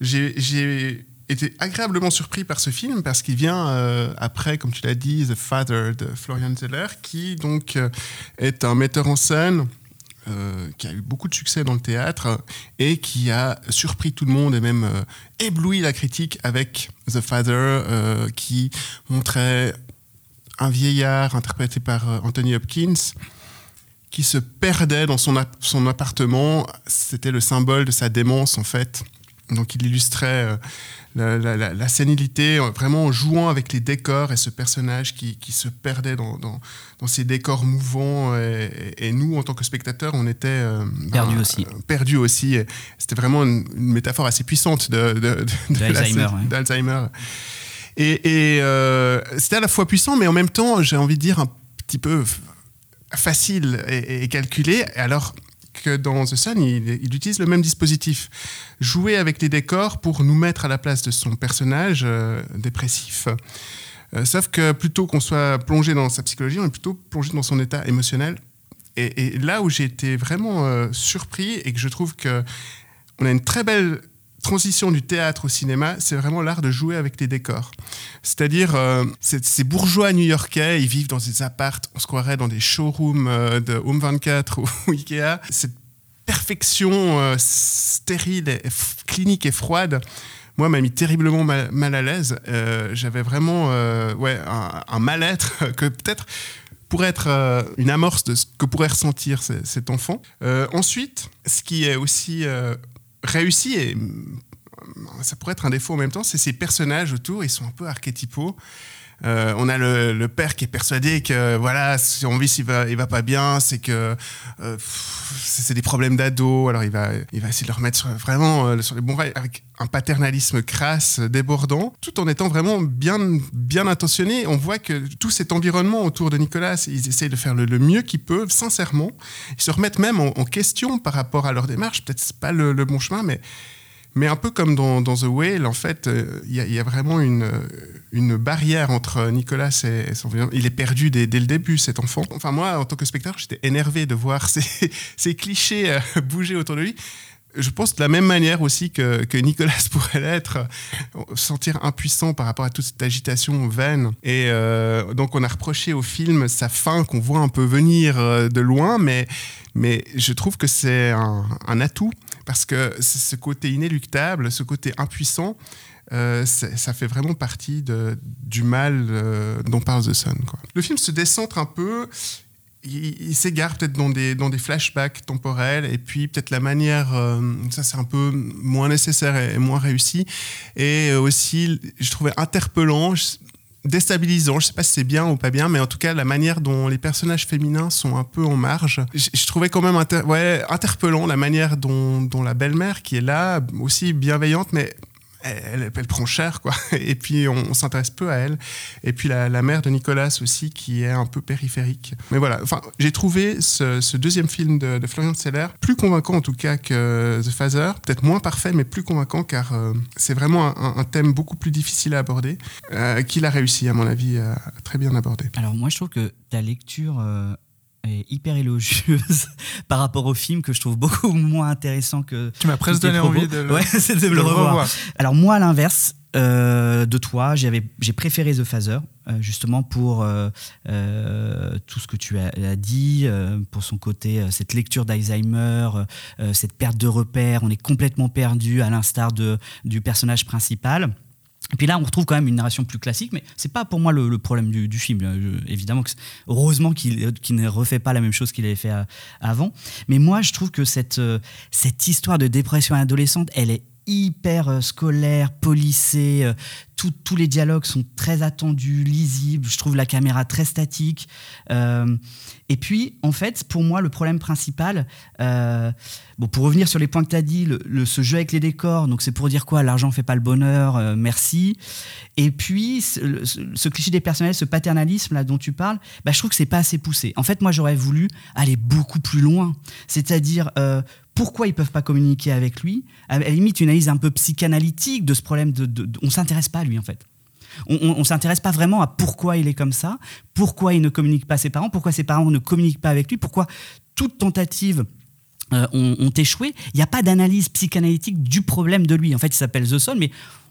J'ai été agréablement surpris par ce film parce qu'il vient euh, après, comme tu l'as dit, The Father de Florian Zeller, qui donc euh, est un metteur en scène euh, qui a eu beaucoup de succès dans le théâtre et qui a surpris tout le monde et même euh, ébloui la critique avec The Father, euh, qui montrait un vieillard interprété par Anthony Hopkins qui se perdait dans son, son appartement. C'était le symbole de sa démence en fait. Donc il illustrait la, la- la- la sénilité, euh, vraiment en jouant avec les décors et ce personnage qui, qui se perdait dans, dans- dans ces décors mouvants. Et, et nous, en tant que spectateurs, on était euh, Perdus ben, aussi. euh, aussi. Et C'était vraiment une, une métaphore assez puissante de, D'Alzheimer, ouais. Et, et, euh, c'était à la fois puissant, mais en même temps, j'ai envie de dire un petit peu facile et, et calculé, alors que dans The Sun, il, il utilise le même dispositif. Jouer avec les décors pour nous mettre à la place de son personnage euh, dépressif. Euh, sauf que plutôt qu'on soit plongé dans sa psychologie, on est plutôt plongé dans son état émotionnel. Et, et là où j'ai été vraiment euh, surpris et que je trouve que on a une très belle transition du théâtre au cinéma, c'est vraiment l'art de jouer avec les décors. C'est-à-dire, euh, ces bourgeois new-yorkais, ils vivent dans des appartes, on se croirait dans des showrooms euh, de Home 24 ou, Ikea. Cette perfection euh, stérile, clinique et froide, moi, m'a mis terriblement mal, à l'aise. J'avais vraiment ouais, un, mal-être que peut-être pourrait être une amorce de ce que pourrait ressentir ce- cet enfant. Ensuite, ce qui est aussi réussi et mm, ça pourrait être un défaut en même temps, c'est ces personnages autour, ils sont un peu archétypaux. Euh, on a le, père qui est persuadé que voilà, si on vit, il va, il va pas bien, c'est que euh, c'est des problèmes d'ado. Alors il va, il va essayer de le remettre vraiment euh, sur les bons rails avec un paternalisme crasse, débordant, tout en étant vraiment bien, bien intentionné. On voit que tout cet environnement autour de Nicolas, ils essayent de faire le, mieux qu'ils peuvent, sincèrement. Ils se remettent même en, question par rapport à leur démarche. Peut-être c'est pas le bon chemin, mais mais un peu comme dans, The Whale, en fait, euh, il y, a- vraiment une, barrière entre Nicolas et, et son. Il est perdu dès, le début, cet enfant. Enfin, moi, en tant que spectateur, j'étais énervé de voir ces, clichés euh, bouger autour de lui. Je pense de la même manière aussi que, Nicolas pourrait l'être, euh, sentir impuissant par rapport à toute cette agitation vaine. Et donc, on a reproché au film sa fin qu'on voit un peu venir de loin, mais, je trouve que c'est un atout parce que ce côté inéluctable, ce côté impuissant, euh, ça fait vraiment partie du mal euh, dont parle The Sun. Le film se décentre un peu, il, il s'égare peut-être dans des, dans des flashbacks temporels, et puis peut-être la manière, euh, ça c'est un peu moins nécessaire et, et moins réussi, et aussi, je trouvais interpellant, déstabilisant, je sais pas si c'est bien ou pas bien, mais en tout cas la manière dont les personnages féminins sont un peu en marge, je, trouvais quand même interpellant la manière dont la belle-mère qui est là, aussi bienveillante, mais elle, prend cher, quoi. Et puis on, s'intéresse peu à elle. Et puis la, mère de Nicolas aussi, qui est un peu périphérique. Mais voilà, enfin, j'ai trouvé ce, deuxième film de, de Florian Seller plus convaincant en tout cas que The Father. Peut-être moins parfait, mais plus convaincant car euh, c'est vraiment un, thème beaucoup plus difficile à aborder, euh, qu'il a réussi, à mon avis, à très bien aborder. Alors moi je trouve que ta lecture euh, est hyper élogieuse par rapport au film que je trouve beaucoup moins intéressant que. Tu m'as presque donné envie de le- Ouais, c'est de de le le revoir. revoir. Alors moi à l'inverse euh, de toi, j'ai préféré The Phaser euh, justement pour euh, tout ce que tu as, as dit, pour son côté cette lecture d'Alzheimer, cette perte de repères, on est complètement perdu à l'instar du personnage principal. Et puis là, on retrouve quand même une narration plus classique, mais c'est pas pour moi le, problème du, film. Euh, évidemment heureusement qu'il qu'il ne refait pas la même chose qu'il avait fait euh, avant. Mais moi, je trouve que cette euh, cette histoire de dépression adolescente, elle est hyper euh, scolaire, polissée. euh, tous les dialogues sont très attendus, lisibles. Je trouve la caméra très statique. Euh, et puis, en fait, pour moi, le problème principal, bon, pour revenir sur les points que tu as dit, le, ce jeu avec les décors, donc c'est pour dire quoi L'argent fait pas le bonheur, merci. Et puis, ce, ce- cliché des personnels, ce paternalisme là dont tu parles, bah, je trouve que c'est pas assez poussé. En fait, moi, j'aurais voulu aller beaucoup plus loin. C'est-à-dire, pourquoi ils peuvent pas communiquer avec lui À limite, une analyse un peu psychanalytique de ce problème de. de- on s'intéresse pas à lui, en fait. On, on s'intéresse pas vraiment à pourquoi il est comme ça, pourquoi il ne communique pas à ses parents, pourquoi ses parents ne communiquent pas avec lui, pourquoi toute tentative euh, ont, échoué. Il n'y a pas d'analyse psychanalytique du problème de lui. En fait, il s'appelle The Soul, mais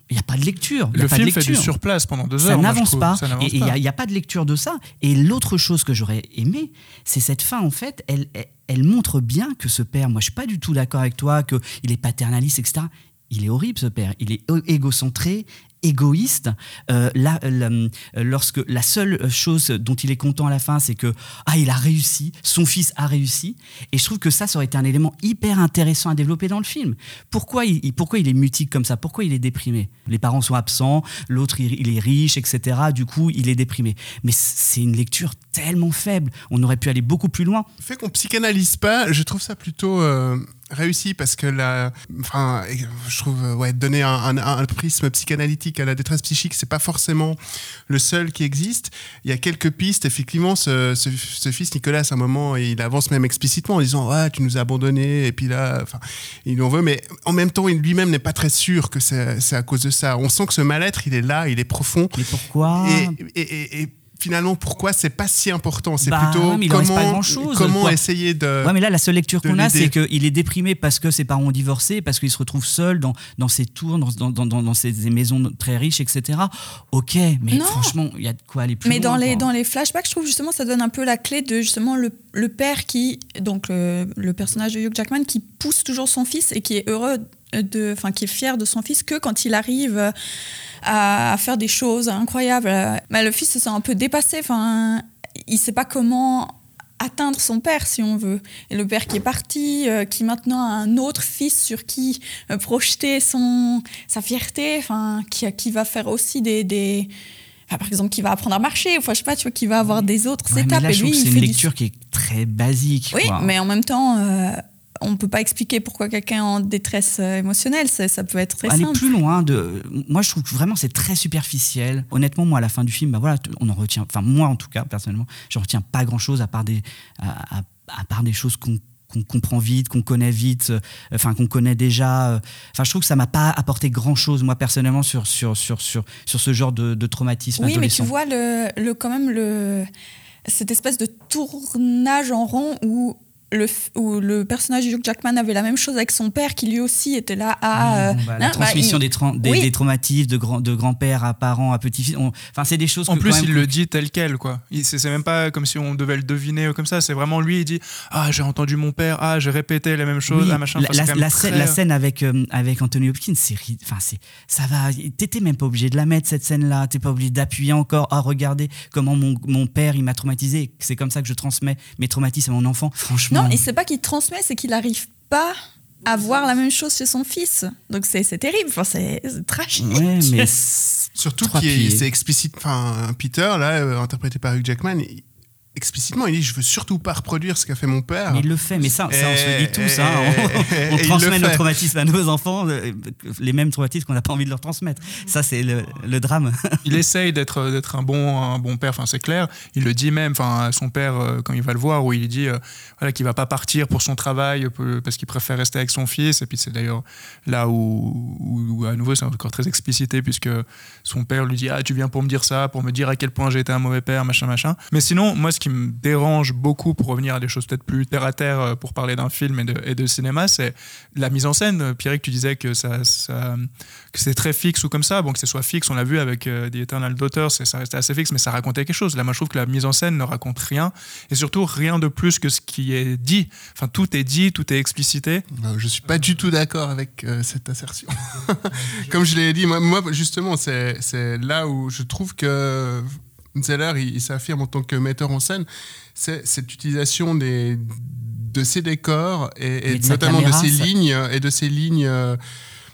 Il n'y a pas de lecture. Il y a Le pas film de fait du surplace pendant deux Ça heures. je n'avance pas. Ça et il n'y a, il y a pas de lecture de ça. Et l'autre chose que j'aurais aimé, c'est cette fin, en fait, elle, elle, elle montre bien que ce père, moi je suis pas du tout d'accord avec toi, qu'il est paternaliste, etc. Il est horrible ce père. Il est égocentré, égoïste. Euh, la- lorsque la seule chose dont il est content à la fin, c'est que ah il a réussi, son fils a réussi. Et je trouve que ça, ça aurait été un élément hyper intéressant à développer dans le film. Pourquoi il, pourquoi il est mutique comme ça? Pourquoi il est déprimé? Les parents sont absents, l'autre il, il est riche, etc. Du coup, il est déprimé. Mais c'est une lecture tellement faible. On aurait pu aller beaucoup plus loin. Le fait qu'on psychanalyse pas, je trouve ça plutôt euh, réussi parce que la, enfin, je trouve ouais, donner un, un- un prisme psychanalytique à la détresse psychique, c'est pas forcément le seul qui existe. Il y a quelques pistes. Effectivement, ce, ce- ce fils Nicolas, à un moment, il avance même explicitement en disant ouais, tu nous as abandonnés et puis là, enfin, il en veut, mais en même temps, il lui-même n'est pas très sûr que c'est c'est à cause de ça. On sent que ce mal-être, il est là, il est profond. Mais pourquoi? Et, et- et- et finalement, pourquoi c'est pas si important? C'est Bah plutôt mais pas comment, grand-chose, comment quoi. essayer de. Ouais, mais là, la seule lecture qu'on a, c'est qu'il est déprimé parce que ses parents ont divorcé, parce qu'il se retrouve seul dans, dans ses tours, dans, dans, dans, ses maisons très riches, etc. Ok, mais Non. franchement, il y a de quoi aller plus Mais loin. dans les, dans les flashbacks, je trouve justement ça donne un peu la clé de justement le, le père qui, donc le, le personnage de Hugh Jackman, qui pousse toujours son fils et qui est heureux de, enfin qui est fier de son fils que quand il arrive à, à faire des choses incroyables. Bah, le fils se sent un peu dépassé, enfin il sait pas comment atteindre son père si on veut et le père qui est parti euh, qui maintenant a un autre fils sur qui euh, projeter son sa fierté enfin qui, qui va faire aussi des, des Enfin, par exemple, qui va apprendre à marcher, enfin, je sais pas, tu vois, qui va avoir des autres Ouais, mais étapes. là, et je lui, que il c'est une du- lecture qui est très basique. Oui, quoi. mais en même temps, euh, on peut pas expliquer pourquoi quelqu'un est en détresse euh, émotionnelle. Ça, ça peut être très aller simple. plus loin de moi je trouve que vraiment c'est très superficiel honnêtement moi à la fin du film bah voilà on en retient enfin moi en tout cas personnellement je retiens pas grand chose à part des à, à- à part des choses qu'on qu'on comprend vite, qu'on connaît vite, euh, enfin qu'on connaît déjà. euh. Enfin, je trouve que ça m'a pas apporté grand chose moi personnellement sur sur sur sur sur ce genre de, de traumatisme Oui, mais tu vois le, le quand même le cette espèce de tournage en rond où le, où le personnage de Hugh Jackman avait la même chose avec son père qui lui aussi était là à euh, bah, la hein, bah, transmission il- des, des, Oui. des traumatismes de, grand, de grand-père à parents à petit-fils. Enfin, c'est des choses En que, plus, même, il le dit tel quel, quoi. C'est même pas comme si on devait le deviner comme ça. C'est vraiment lui, il dit Ah, j'ai entendu mon père, ah, j'ai répété les mêmes choses, Oui, ah, machin. la, la- même la scène, très- la scène avec, euh, avec Anthony Hopkins, c'est, enfin, c'est, ça va. T'étais même pas obligé de la mettre cette scène-là. T'es pas obligé d'appuyer encore. Ah, regardez comment mon, mon père il m'a traumatisé. C'est comme ça que je transmets mes traumatismes à mon enfant. Franchement. Non, et c'est pas qu'il transmet, c'est qu'il arrive pas à voir la même chose chez son fils. Donc c'est c'est terrible, enfin, c'est tragique. Ouais, mais Surtout Trois qu'il est- pieds. c'est explicite. Enfin, Peter, là, euh, interprété par Hugh Jackman, il- explicitement, il dit Je veux surtout pas reproduire ce qu'a fait mon père. Mais il le fait, mais ça, ça on se le dit tous. Hein. On, on transmet le nos traumatismes à nos enfants, euh, les mêmes traumatismes qu'on n'a pas envie de leur transmettre. Ça, c'est le, le drame. il essaye d'être d'être un bon un bon père enfin c'est clair il le dit même enfin à son père euh, quand il va le voir où il dit euh, voilà qu'il va pas partir pour son travail parce qu'il préfère rester avec son fils et puis c'est d'ailleurs là où, où- où, à nouveau c'est encore très explicité puisque son père lui dit ah tu viens pour me dire ça pour me dire à quel point j'ai été un mauvais père machin machin mais sinon moi qui me dérange beaucoup pour revenir à des choses peut-être plus terre à terre euh, pour parler d'un film et de, cinéma c'est la mise en scène Pierrick tu disais que ça, que c'est très fixe ou comme ça. Bon, que ce soit fixe, on l'a vu avec euh, The Eternal Daughter, ça restait assez fixe, mais ça racontait quelque chose. Là, moi, je trouve que la mise en scène ne raconte rien, et surtout rien de plus que ce qui est dit. Enfin, tout est dit, tout est explicité. Je suis pas du tout d'accord avec euh, cette assertion. Comme je l'ai dit, moi, moi, justement, c'est là où je trouve que Zeller, il, il s'affirme en tant que metteur en scène, c'est cette utilisation des, de ses décors et, de notamment caméra, de ses ça- lignes et de ses lignes euh,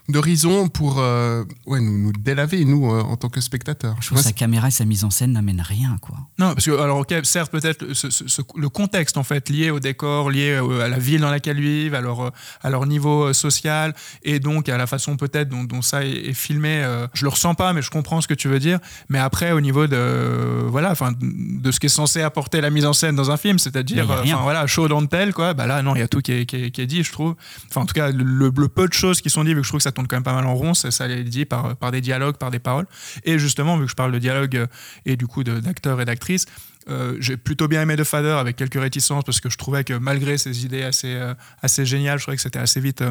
d'horizon pour euh, ouais, nous, nous délaver, nous, euh, en tant que spectateurs. Je trouve sa caméra et sa mise en scène n'amènent rien, quoi. Non, parce que, alors, ok, certes, peut-être ce- ce- ce- le contexte, en fait, lié au décor, lié au- à la ville dans laquelle ils vivent, à leur, euh, à leur niveau euh, social, et donc à la façon peut-être dont, dont ça est, est filmé, euh, je le ressens pas, mais je comprends ce que tu veux dire. Mais après, au niveau de, euh, voilà, enfin, de ce qui est censé apporter la mise en scène dans un film, c'est-à-dire, euh, voilà, show don't tell, quoi, bah là, non, il y a tout qui est, qui est- qui est dit, je trouve. Enfin, en tout cas, le, le peu de choses qui sont dites, vu que je trouve que ça tourne quand même pas mal en rond, ça, ça est dit par, par des dialogues, par des paroles. Et justement, vu que je parle de dialogue euh, et du coup d'acteurs et d'actrices, euh, j'ai plutôt bien aimé The Father avec quelques réticences parce que je trouvais que malgré ses idées assez, euh, assez géniales, je trouvais que c'était assez vite.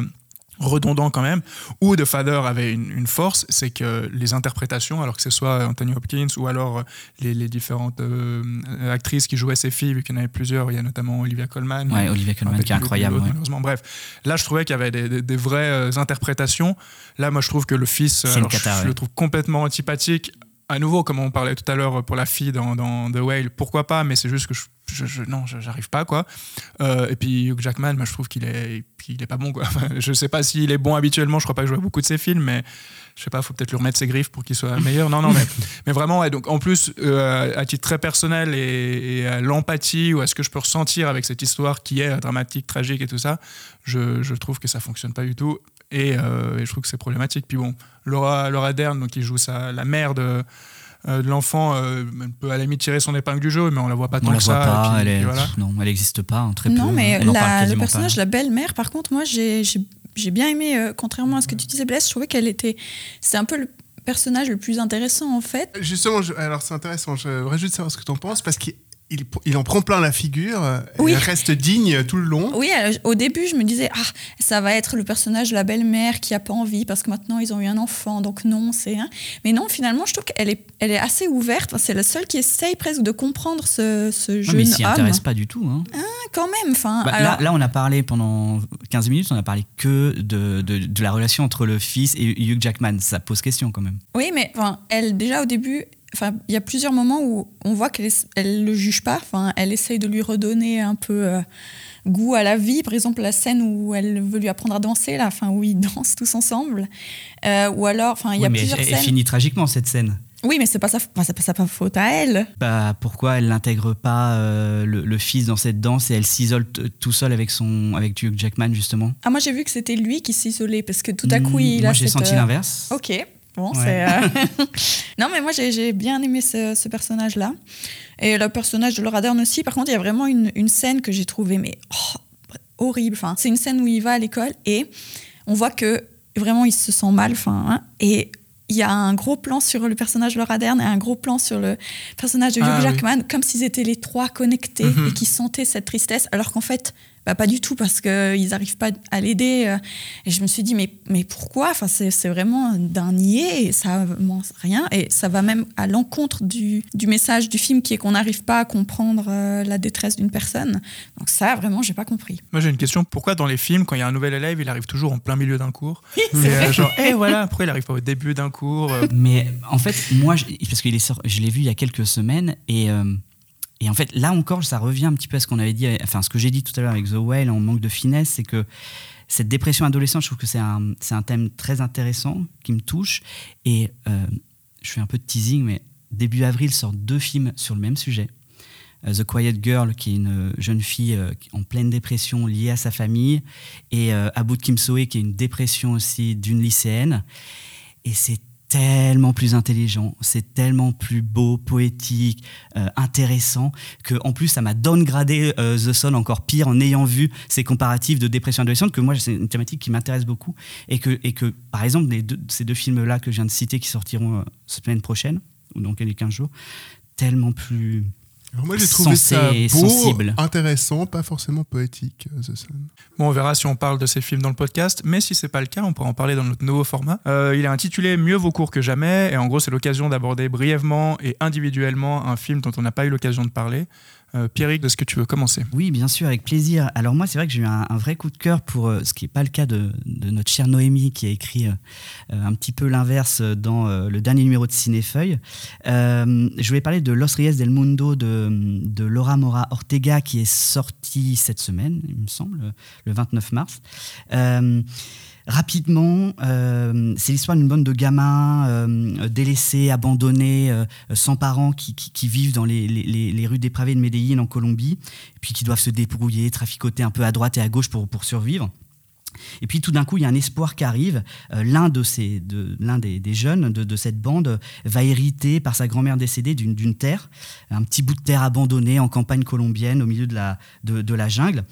Redondant quand même, où The Father avait une, une force, c'est que les interprétations, alors que ce soit Anthony Hopkins ou alors euh, les, les différentes euh, actrices qui jouaient ces filles, vu qu'il y en avait plusieurs, il y a notamment Olivia Colman. Ouais, Olivia Colman qui est incroyable. ouais. malheureusement. Bref, là je trouvais qu'il y avait des, des- des vraies euh, interprétations. Là, moi je trouve que le fils, alors, cata, je, le trouve complètement antipathique. À nouveau, comme on parlait tout à l'heure pour la fille dans, dans The Whale, pourquoi pas, mais c'est juste que je, je- je- non, j'arrive pas quoi. Euh, et puis Hugh Jackman, moi je trouve qu'il est, il est pas bon quoi. Enfin, je sais pas s'il est bon habituellement, je crois pas que je vois beaucoup de ses films, mais je sais pas, faut peut-être lui remettre ses griffes pour qu'il soit meilleur. Non, non, mais, mais vraiment, ouais, donc en plus, euh, à titre très personnel et, et à l'empathie ou à ce que je peux ressentir avec cette histoire qui est dramatique, tragique et tout ça, je, je trouve que ça fonctionne pas du tout. Et, euh, et je trouve que c'est problématique. Puis bon, Laura, Laura Dern, donc, qui joue sa, la mère de, euh, de l'enfant, euh, elle peut à la limite tirer son épingle du jeu, mais on la voit pas On tant la que voit ça. pas, puis- elle voilà. non, elle n'existe pas, hein, très peu. Non, mais la- le pas. personnage, la belle-mère, par contre, moi, j'ai j'ai- j'ai bien aimé, euh, contrairement à ce que tu disais, Blaise, je trouvais qu'elle était. C'est un peu le personnage le plus intéressant, en fait. Justement, je- alors c'est intéressant, je voudrais juste savoir ce que tu en penses, parce qu'il il, il en prend plein la figure, euh, Oui. il reste digne tout le long. Oui, alors, au début, je me disais, ah, ça va être le personnage de la belle-mère qui a pas envie parce que maintenant ils ont eu un enfant, donc non, c'est. hein. Mais non, finalement, je trouve qu'elle est, elle est assez ouverte. Enfin, c'est la seule qui essaye presque de comprendre ce, ce Ouais, jeune mais il s'y homme. intéresse pas du tout. hein. Ah, quand même. Enfin, Bah, alors- là, là, on a parlé pendant 15 minutes, on a parlé que de, de, de la relation entre le fils et Hugh Jackman. Ça pose question quand même. Oui, mais enfin, elle, déjà au début, enfin, il y a plusieurs moments où on voit qu'elle elle le juge pas. Enfin, elle essaye de lui redonner un peu euh, goût à la vie. Par exemple, la scène où elle veut lui apprendre à danser, là, enfin, où ils dansent tous ensemble. Euh, ou alors, enfin, il y a Oui, plusieurs elle, elle scènes. finit tragiquement cette scène. Oui, mais c'est pas sa, enfin, c'est pas sa faute à elle. Bah, pourquoi elle n'intègre pas euh, le, le fils dans cette danse et elle s'isole tout seul avec, son, avec Hugh Jackman justement? Ah, moi, j'ai vu que c'était lui qui s'isolait parce que tout à coup, Hmm, il moi, a j'ai cette, senti l'inverse. Ok. Bon, Ouais. c'est. euh, non, mais moi, j'ai bien aimé ce, ce personnage-là. Et le personnage de Laura Dern aussi. Par contre, il y a vraiment une, une scène que j'ai trouvée, mais oh, horrible. Enfin, c'est une scène où il va à l'école et on voit que vraiment, il se sent mal. Enfin, hein, et il y a un gros plan sur le personnage de Laura Dern et un gros plan sur le personnage de Hugh Ah, oui. Jackman, comme s'ils étaient les trois connectés Mhm. et qui sentaient cette tristesse, alors qu'en fait, bah, pas du tout, parce qu'ils n'arrivent pas à l'aider. euh. Et je me suis dit, mais, mais pourquoi? Enfin, c'est, c'est vraiment d'un niais, et ça avance rien, et ça va même à l'encontre du, du message du film qui est qu'on n'arrive pas à comprendre euh, la détresse d'une personne. Donc ça, vraiment, j'ai pas compris. Moi j'ai une question, pourquoi dans les films, quand il y a un nouvel élève, il arrive toujours en plein milieu d'un cours? C'est Et, euh, vrai. Genre, eh voilà, pourquoi il arrive pas au début d'un cours euh, Mais en fait, moi, je- parce sor- je l'ai vu il y a quelques semaines et, euh, et en fait, là encore, ça revient un petit peu à ce qu'on avait dit, enfin, ce que j'ai dit tout à l'heure avec The Whale en manque de finesse, c'est que cette dépression adolescente, je trouve que c'est un, thème très intéressant qui me touche. Et euh, je fais un peu de teasing, mais début avril sortent deux films sur le même sujet. Euh, The Quiet Girl, qui est une jeune fille euh, en pleine dépression liée à sa famille, et euh, Aboud Kim Soe, qui est une dépression aussi d'une lycéenne. Et c'est tellement plus intelligent, c'est tellement plus beau, poétique, euh, intéressant, que en plus ça m'a downgradé euh, The Son encore pire en ayant vu ces comparatifs de dépression adolescente, que moi c'est une thématique qui m'intéresse beaucoup, et que, et que par exemple les deux- ces deux films-là que je viens de citer qui sortiront euh, semaine prochaine, ou dans quelques 15 jours, tellement plus... Alors moi j'ai trouvé ça beau, sensible. intéressant, pas forcément poétique, euh, The Sun. Bon, on verra si on parle de ces films dans le podcast, mais si c'est pas le cas, on pourra en parler dans notre nouveau format. Euh, il est intitulé Mieux vaut court que jamais, et en gros, c'est l'occasion d'aborder brièvement et individuellement un film dont on n'a pas eu l'occasion de parler. Euh, Pierrick, est-ce que tu veux commencer Oui, bien sûr, avec plaisir. Alors moi, c'est vrai que j'ai eu un, vrai coup de cœur pour euh, ce qui n'est pas le cas de, notre chère Noémie, qui a écrit euh, euh, un petit peu l'inverse dans le dernier numéro de Cinéfeuille. Je voulais parler de Los Reyes del Mundo de, de Laura Mora Ortega, qui est sorti cette semaine, il me semble, le 29 mars. Rapidement, euh, c'est l'histoire d'une bande de gamins euh, délaissés, abandonnés, euh, sans parents, qui, qui- qui vivent dans les, les- les- rues dépravées de Medellín en Colombie, puis qui doivent se débrouiller, traficoter un peu à droite et à gauche pour, pour survivre. Et puis tout d'un coup, il y a un espoir qui arrive. Euh, l'un de ces, de, l'un des, jeunes de, cette bande va hériter par sa grand-mère décédée d'une, d'une terre, un petit bout de terre abandonné en campagne colombienne au milieu de la, de, la jungle.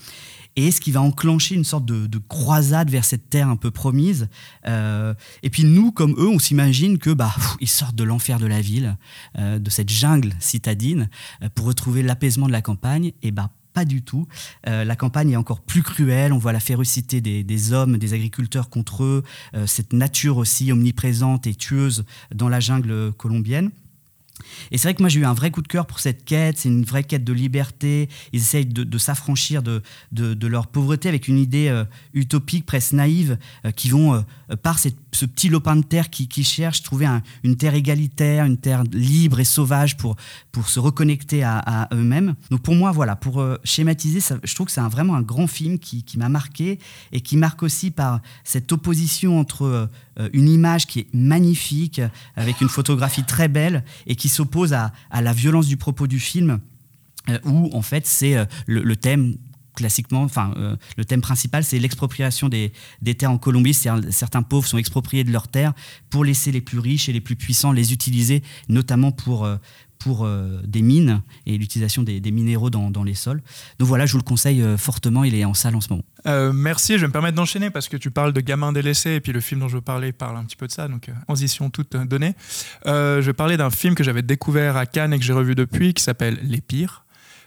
Et ce qui va enclencher une sorte de, de croisade vers cette terre un peu promise. Euh, et puis nous, comme eux, on s'imagine que bah ils sortent de l'enfer de la ville, euh, de cette jungle citadine, pour retrouver l'apaisement de la campagne. Et bah pas du tout. Euh, la campagne est encore plus cruelle. On voit la férocité des, hommes, des agriculteurs contre eux, euh, cette nature aussi omniprésente et tueuse dans la jungle colombienne. Et c'est vrai que moi j'ai eu un vrai coup de cœur pour cette quête, c'est une vraie quête de liberté, ils essayent de, s'affranchir de, de, leur pauvreté avec une idée euh, utopique, presque naïve, qui vont, par ce petit lopin de terre qui, qui cherche, trouver une terre égalitaire, une terre libre et sauvage pour, pour se reconnecter à, eux-mêmes. Donc pour moi, voilà, pour schématiser, je trouve que c'est vraiment un grand film qui, qui m'a marqué et qui marque aussi par cette opposition entre une image qui est magnifique, avec une photographie très belle et qui s'oppose à, la violence du propos du film, euh, où en fait c'est euh, le, thème classiquement, enfin, euh, le thème principal, c'est l'expropriation des, terres en Colombie. Certains pauvres sont expropriés de leurs terres pour laisser les plus riches et les plus puissants les utiliser, notamment pour, pour des mines et l'utilisation des, minéraux dans, les sols. Donc voilà, je vous le conseille fortement, il est en salle en ce moment. Euh, merci, je vais me permettre d'enchaîner parce que tu parles de gamins délaissés et puis le film dont je veux parler parle un petit peu de ça, donc euh, transition toute donnée. Euh, je vais parler d'un film que j'avais découvert à Cannes et que j'ai revu depuis qui s'appelle Les Pires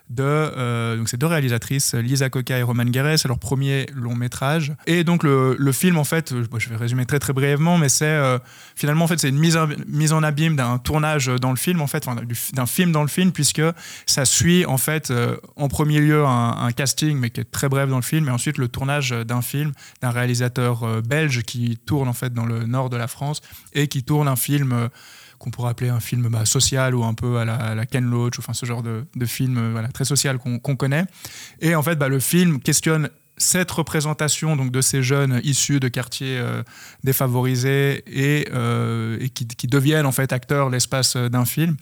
de euh, donc ces deux réalisatrices, Lisa Coca et Roman Guerret, c'est leur premier long métrage. Et donc le, film en fait, euh, je vais résumer très très brièvement, mais c'est euh, finalement en fait c'est une mise, en, mise en abîme d'un tournage dans le film en fait, d'un film dans le film puisque ça suit en fait en premier lieu un, casting mais qui est très bref dans le film, et ensuite le tournage d'un film d'un réalisateur belge qui tourne en fait dans le nord de la France et qui tourne un film qu'on pourrait appeler un film bah, social ou un peu à la, Ken Loach, enfin ce genre de, film euh, très social qu'on connaît. Et en fait, bah, le film questionne cette représentation donc de ces jeunes issus de quartiers euh, défavorisés et, euh, qui, deviennent en fait acteurs l'espace d'un film.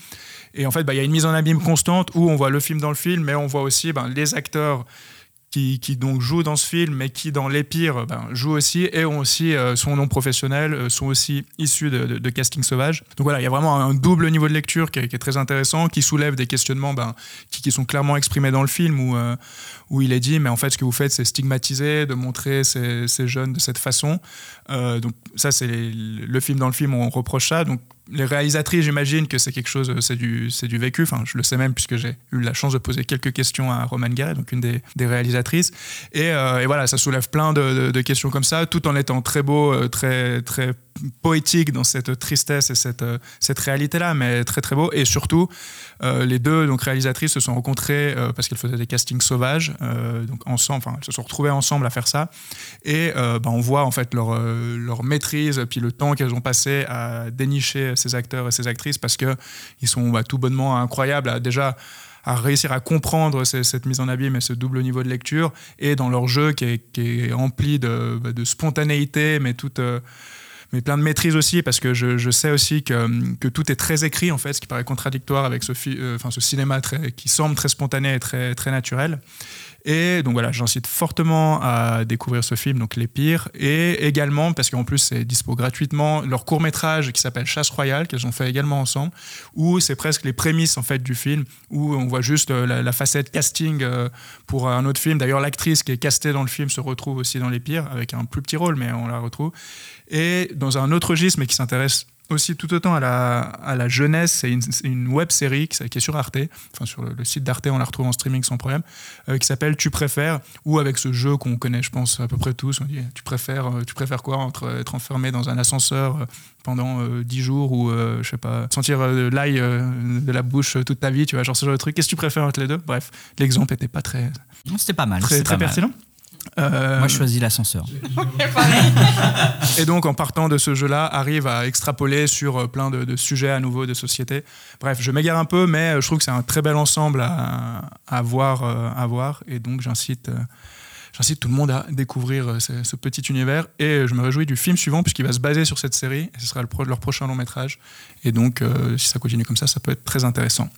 Et en fait, bah, il y a une mise en abîme constante où on voit le film dans le film, mais on voit aussi les acteurs qui, donc jouent dans ce film, mais qui dans Les Pires ben, jouent aussi et ont aussi euh, son nom professionnel, euh, sont aussi issus de, casting sauvage. Donc voilà, il y a vraiment un double niveau de lecture qui est, très intéressant, qui soulève des questionnements ben, qui, sont clairement exprimés dans le film, où, euh, où il est dit, mais en fait, ce que vous faites, c'est stigmatiser, de montrer ces, jeunes de cette façon. Donc ça, c'est le film dans le film, on reproche ça. Donc les réalisatrices, j'imagine que c'est quelque chose, c'est du, du vécu. Enfin, je le sais même puisque j'ai eu la chance de poser quelques questions à Roman Guerre, donc une des, des réalisatrices. Et, euh, et, voilà, ça soulève plein de, de, questions comme ça, tout en étant très beau, euh, très, très poétique dans cette tristesse et cette, euh, cette réalité-là, mais très très beau. Et surtout, euh, les deux réalisatrices se sont rencontrées euh, parce qu'elles faisaient des castings sauvages, donc ensemble, enfin, elles se sont retrouvées ensemble à faire ça. Et bah, on voit en fait leur, leur maîtrise, puis le temps qu'elles ont passé à dénicher ces acteurs et ces actrices parce qu'ils sont bah, tout bonnement incroyables à déjà à réussir à comprendre cette mise en abîme et ce double niveau de lecture, et dans leur jeu qui est, rempli bah, de, spontanéité, mais toute mais plein de maîtrise aussi, parce que je, sais aussi que, que, tout est très écrit, en fait, ce qui paraît contradictoire avec ce, euh, enfin, ce cinéma qui semble très spontané et très, très naturel. Et donc voilà, j'incite fortement à découvrir ce film, donc Les Pires, et également, parce qu'en plus c'est dispo gratuitement, leur court métrage qui s'appelle Chasse Royale, qu'elles ont fait également ensemble, où c'est presque les prémices en fait du film, où on voit juste euh, la, facette casting euh, pour un autre film. D'ailleurs, l'actrice qui est castée dans le film se retrouve aussi dans Les Pires, avec un plus petit rôle, mais on la retrouve. Et dans un autre registre, mais qui s'intéresse aussi tout autant à la, à la jeunesse. C'est une, une, web série qui, qui, est sur Arte, enfin sur le, site d'Arte, on la retrouve en streaming sans problème, euh, qui s'appelle Tu préfères, ou avec ce jeu qu'on connaît, je pense, à peu près tous. On dit Tu préfères, euh, tu préfères quoi entre être enfermé dans un ascenseur euh, pendant 10 jours ou, je sais pas, sentir l'ail de la bouche toute ta vie, tu vois, genre ce genre de truc. Qu'est-ce que tu préfères entre les deux? Bref, l'exemple était pas très. Non, c'était pas mal. Très, très pertinent. Euh, Moi, je choisis l'ascenseur. et donc, en partant de ce jeu-là, arrive à extrapoler sur euh, plein de, sujets à nouveau de société. Bref, je m'égare un peu, mais euh, je trouve que c'est un très bel ensemble à, voir, à voir. Et donc, j'incite, j'incite tout le monde à découvrir ce, petit univers. Et je me réjouis du film suivant, puisqu'il va se baser sur cette série. Et ce sera leur prochain long métrage. Et donc, si ça continue comme ça, ça peut être très intéressant.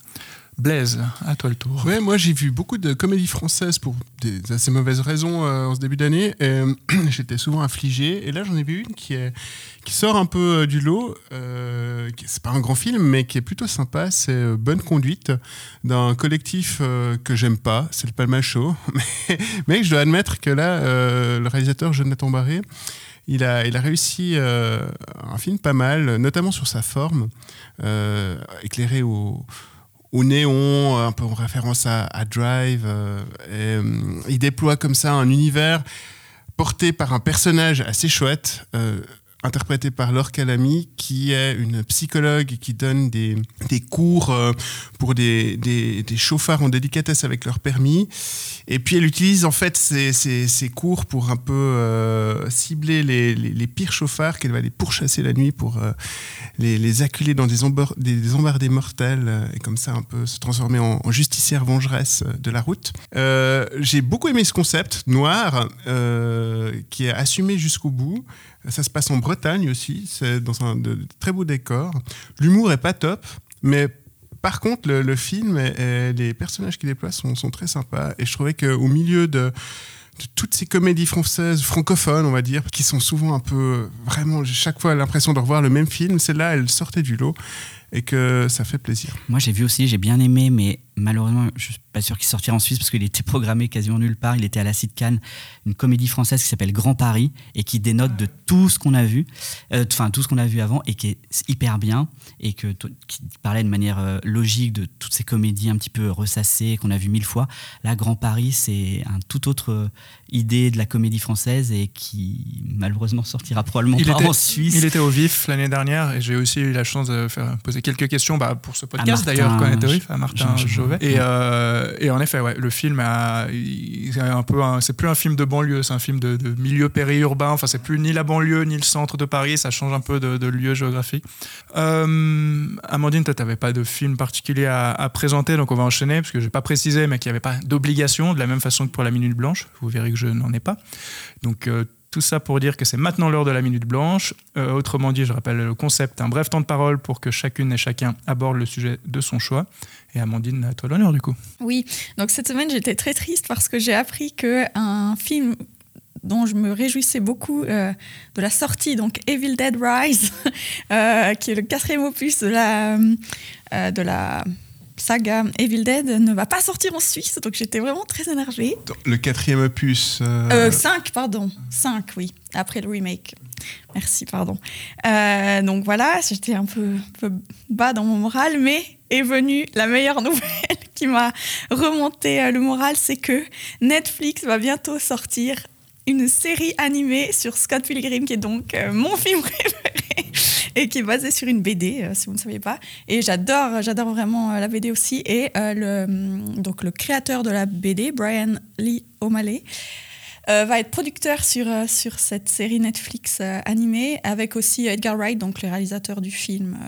Blaise, à toi le tour. Ouais, moi j'ai vu beaucoup de comédies françaises pour des assez mauvaises raisons euh, en ce début d'année. Euh, j'étais souvent affligé. Et là j'en ai vu une qui, est, qui sort un peu euh, du lot. Euh, c'est pas un grand film, mais qui est plutôt sympa. C'est Bonne Conduite d'un collectif que j'aime pas. C'est le Palma Show. Mais, mais, je dois admettre que là, le réalisateur Jonathan Barré, il a, il a réussi un film pas mal, notamment sur sa forme, éclairé au au néon, un peu en référence à, Drive. euh, euh, il déploie comme ça un univers porté par un personnage assez chouette, euh, interprété par Laure Calamy, qui est une psychologue qui donne des, des cours pour des, des, des chauffards en délicatesse avec leur permis. Et puis elle utilise en fait ces cours pour un peu euh, cibler les, pires chauffards qu'elle va les pourchasser la nuit pour euh, les, acculer dans des, embor- des, embardées mortelles euh, et comme ça un peu se transformer en, en justicière vengeresse de la route. J'ai beaucoup aimé ce concept noir qui est assumé jusqu'au bout. Ça se passe en Bretagne aussi, c'est dans un très beaux décors. L'humour est pas top, mais par contre, le, film et, les personnages qu'il déploie sont, sont très sympas. Et je trouvais qu'au milieu de, de toutes ces comédies françaises, francophones, on va dire, qui sont souvent un peu, vraiment, j'ai chaque fois l'impression de revoir le même film, celle-là, elle sortait du lot et que ça fait plaisir. Moi, j'ai vu aussi, j'ai bien aimé, mais malheureusement, je suis pas sûr qu'il sortira en Suisse parce qu'il était programmé quasiment nulle part. Il était à la Cite Cannes, une comédie française qui s'appelle Grand Paris et qui dénote de tout ce qu'on a vu, euh, enfin tout ce qu'on a vu avant et qui est hyper bien et qui parlait de manière euh, logique de toutes ces comédies un petit peu ressassées qu'on a vu mille fois. Là, Grand Paris, c'est un tout autre idée de la comédie française et qui malheureusement sortira probablement Il pas était, en Suisse. il était au vif l'année dernière et j'ai aussi eu la chance de faire poser quelques questions bah, pour ce podcast d'ailleurs quand on était au vif, à Martin Jean- Jovet. Et, euh, et en effet, ouais, le film c'est un peu, un- c'est plus un film de banlieue, c'est un film de, de milieu périurbain. Enfin, c'est plus ni la banlieue ni le centre de Paris, ça change un peu de, de lieu géographique. Euh, Amandine, toi, t'avais pas de film particulier à, à présenter, donc on va enchaîner parce que j'ai pas précisé, mais qu'il n'y avait pas d'obligation, de la même façon que pour la Minute Blanche. Vous verrez que je n'en ai pas. Donc euh, tout ça pour dire que c'est maintenant l'heure de la Minute Blanche. Euh, autrement dit, je rappelle le concept, un bref temps de parole pour que chacune et chacun aborde le sujet de son choix. Et Amandine, à toi l'honneur du coup. Oui, donc cette semaine j'étais très triste parce que j'ai appris que un film dont je me réjouissais beaucoup euh, de la sortie, donc Evil Dead Rise, qui est le quatrième opus de la, de la saga Evil Dead, ne va pas sortir en Suisse, donc j'étais vraiment très énervée. Le quatrième opus. euh, Euh, 5, pardon. 5, oui, après le remake. Merci, pardon. Euh, donc voilà, j'étais un peu, un peu bas dans mon moral, mais est venue la meilleure nouvelle qui m'a remonté le moral, c'est que Netflix va bientôt sortir une série animée sur Scott Pilgrim, qui est donc mon film préféré et qui est basé sur une BD, euh, si vous ne saviez pas. Et j'adore, j'adore vraiment euh, la BD aussi. Et euh, le, hum, donc le créateur de la BD, Brian Lee O'Malley, va être producteur sur, cette série Netflix animée, avec aussi Edgar Wright, donc le réalisateur du film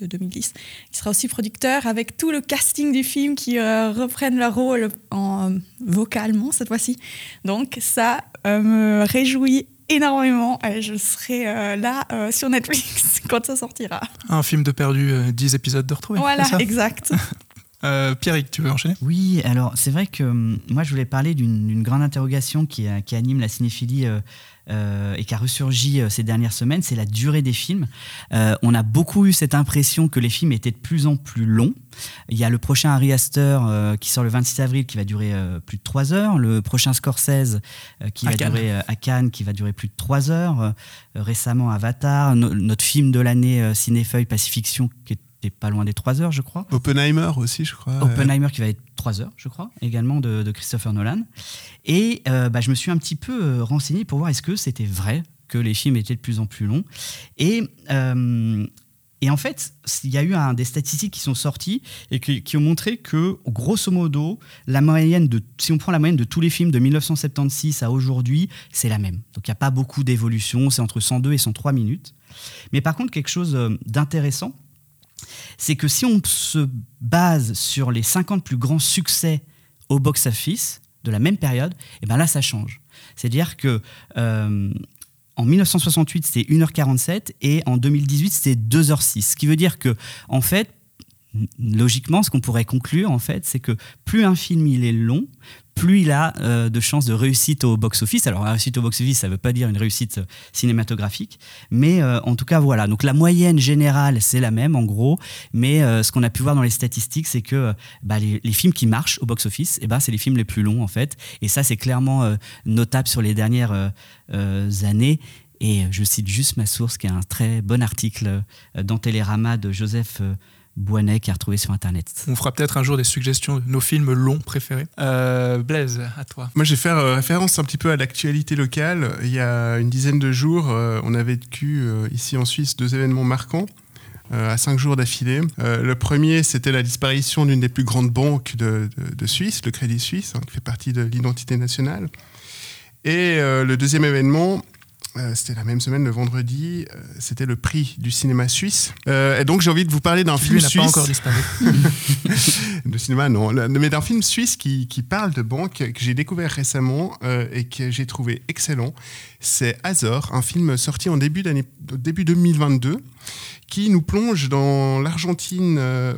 de 2010, qui sera aussi producteur, avec tout le casting du film qui reprennent leur rôle en, vocalement cette fois-ci. Donc ça me réjouit énormément et je serai euh, là euh, sur Netflix quand ça sortira. Un film de perdu, euh, 10 épisodes de retrouvé. voilà, exact. Euh, Pierrick, tu veux enchaîner? Oui, alors c'est vrai que hum, moi je voulais parler d'une grande interrogation qui, euh, qui anime la cinéphilie euh, et qui a ressurgi euh, ces dernières semaines, c'est la durée des films. Euh, on a beaucoup eu cette impression que les films étaient de plus en plus longs. Il y a le prochain Harry Astor euh, qui sort le 26 avril qui va durer plus de 3 heures, le prochain Scorsese qui À va Cannes. durer à Cannes qui va durer plus de 3 heures, récemment Avatar, no- notre film de l'année Cinéfeuille Pacifiction qui était pas loin des 3 heures je crois. Oppenheimer aussi, je crois. Oppenheimer qui va être 3 heures, je crois, également de, de Christopher Nolan. Et euh, bah, je me suis un petit peu euh, renseigné pour voir est-ce que c'était vrai que les films étaient de plus en plus longs. Et, euh, et en fait, il y a eu un, des statistiques qui sont sorties et qui, qui ont montré que, grosso modo, la moyenne de, si on prend la moyenne de tous les films de 1976 à aujourd'hui, c'est la même. Donc il n'y a pas beaucoup d'évolution, c'est entre 102 et 103 minutes. Mais par contre, quelque chose d'intéressant, c'est que si on se base sur les 50 plus grands succès au box-office de la même période, et ben là, ça change. C'est-à-dire que euh, en 1968, c'était 1h47 et en 2018, c'était 2h06. Ce qui veut dire que, en fait, logiquement, ce qu'on pourrait conclure, en fait, c'est que plus un film il est long, plus il a euh, de chances de réussite au box-office. Alors, réussite au box-office, ça ne veut pas dire une réussite euh, cinématographique, mais euh, en tout cas, voilà. Donc, la moyenne générale, c'est la même, en gros, mais ce qu'on a pu voir dans les statistiques, c'est que bah, les, films qui marchent au box-office, eh ben, c'est les films les plus longs, en fait. Et ça, c'est clairement notable sur les dernières années. Et je cite juste ma source, qui est un très bon article dans Télérama de Joseph Boinet qui a retrouvé sur Internet. On fera peut-être un jour des suggestions de nos films longs préférés. Euh, Blaise, à toi. Moi, je vais faire euh, référence un petit peu à l'actualité locale. Il y a une dizaine de jours, euh, on a vécu ici en Suisse deux événements marquants. euh, à cinq jours d'affilée. Euh, le premier, c'était la disparition d'une des plus grandes banques de, de- de Suisse, le Crédit Suisse, hein, qui fait partie de l'identité nationale. Et euh, le deuxième événement, euh, c'était la même semaine, le vendredi, euh, c'était le prix du cinéma suisse. Euh, et donc j'ai envie de vous parler d'un film suisse. pas encore disparu. de cinéma, non. Le- Mais d'un film suisse qui, qui parle de banque, que j'ai découvert récemment et que j'ai trouvé excellent. C'est Azor, un film sorti en début, d'année, début 2022 qui nous plonge dans l'Argentine euh,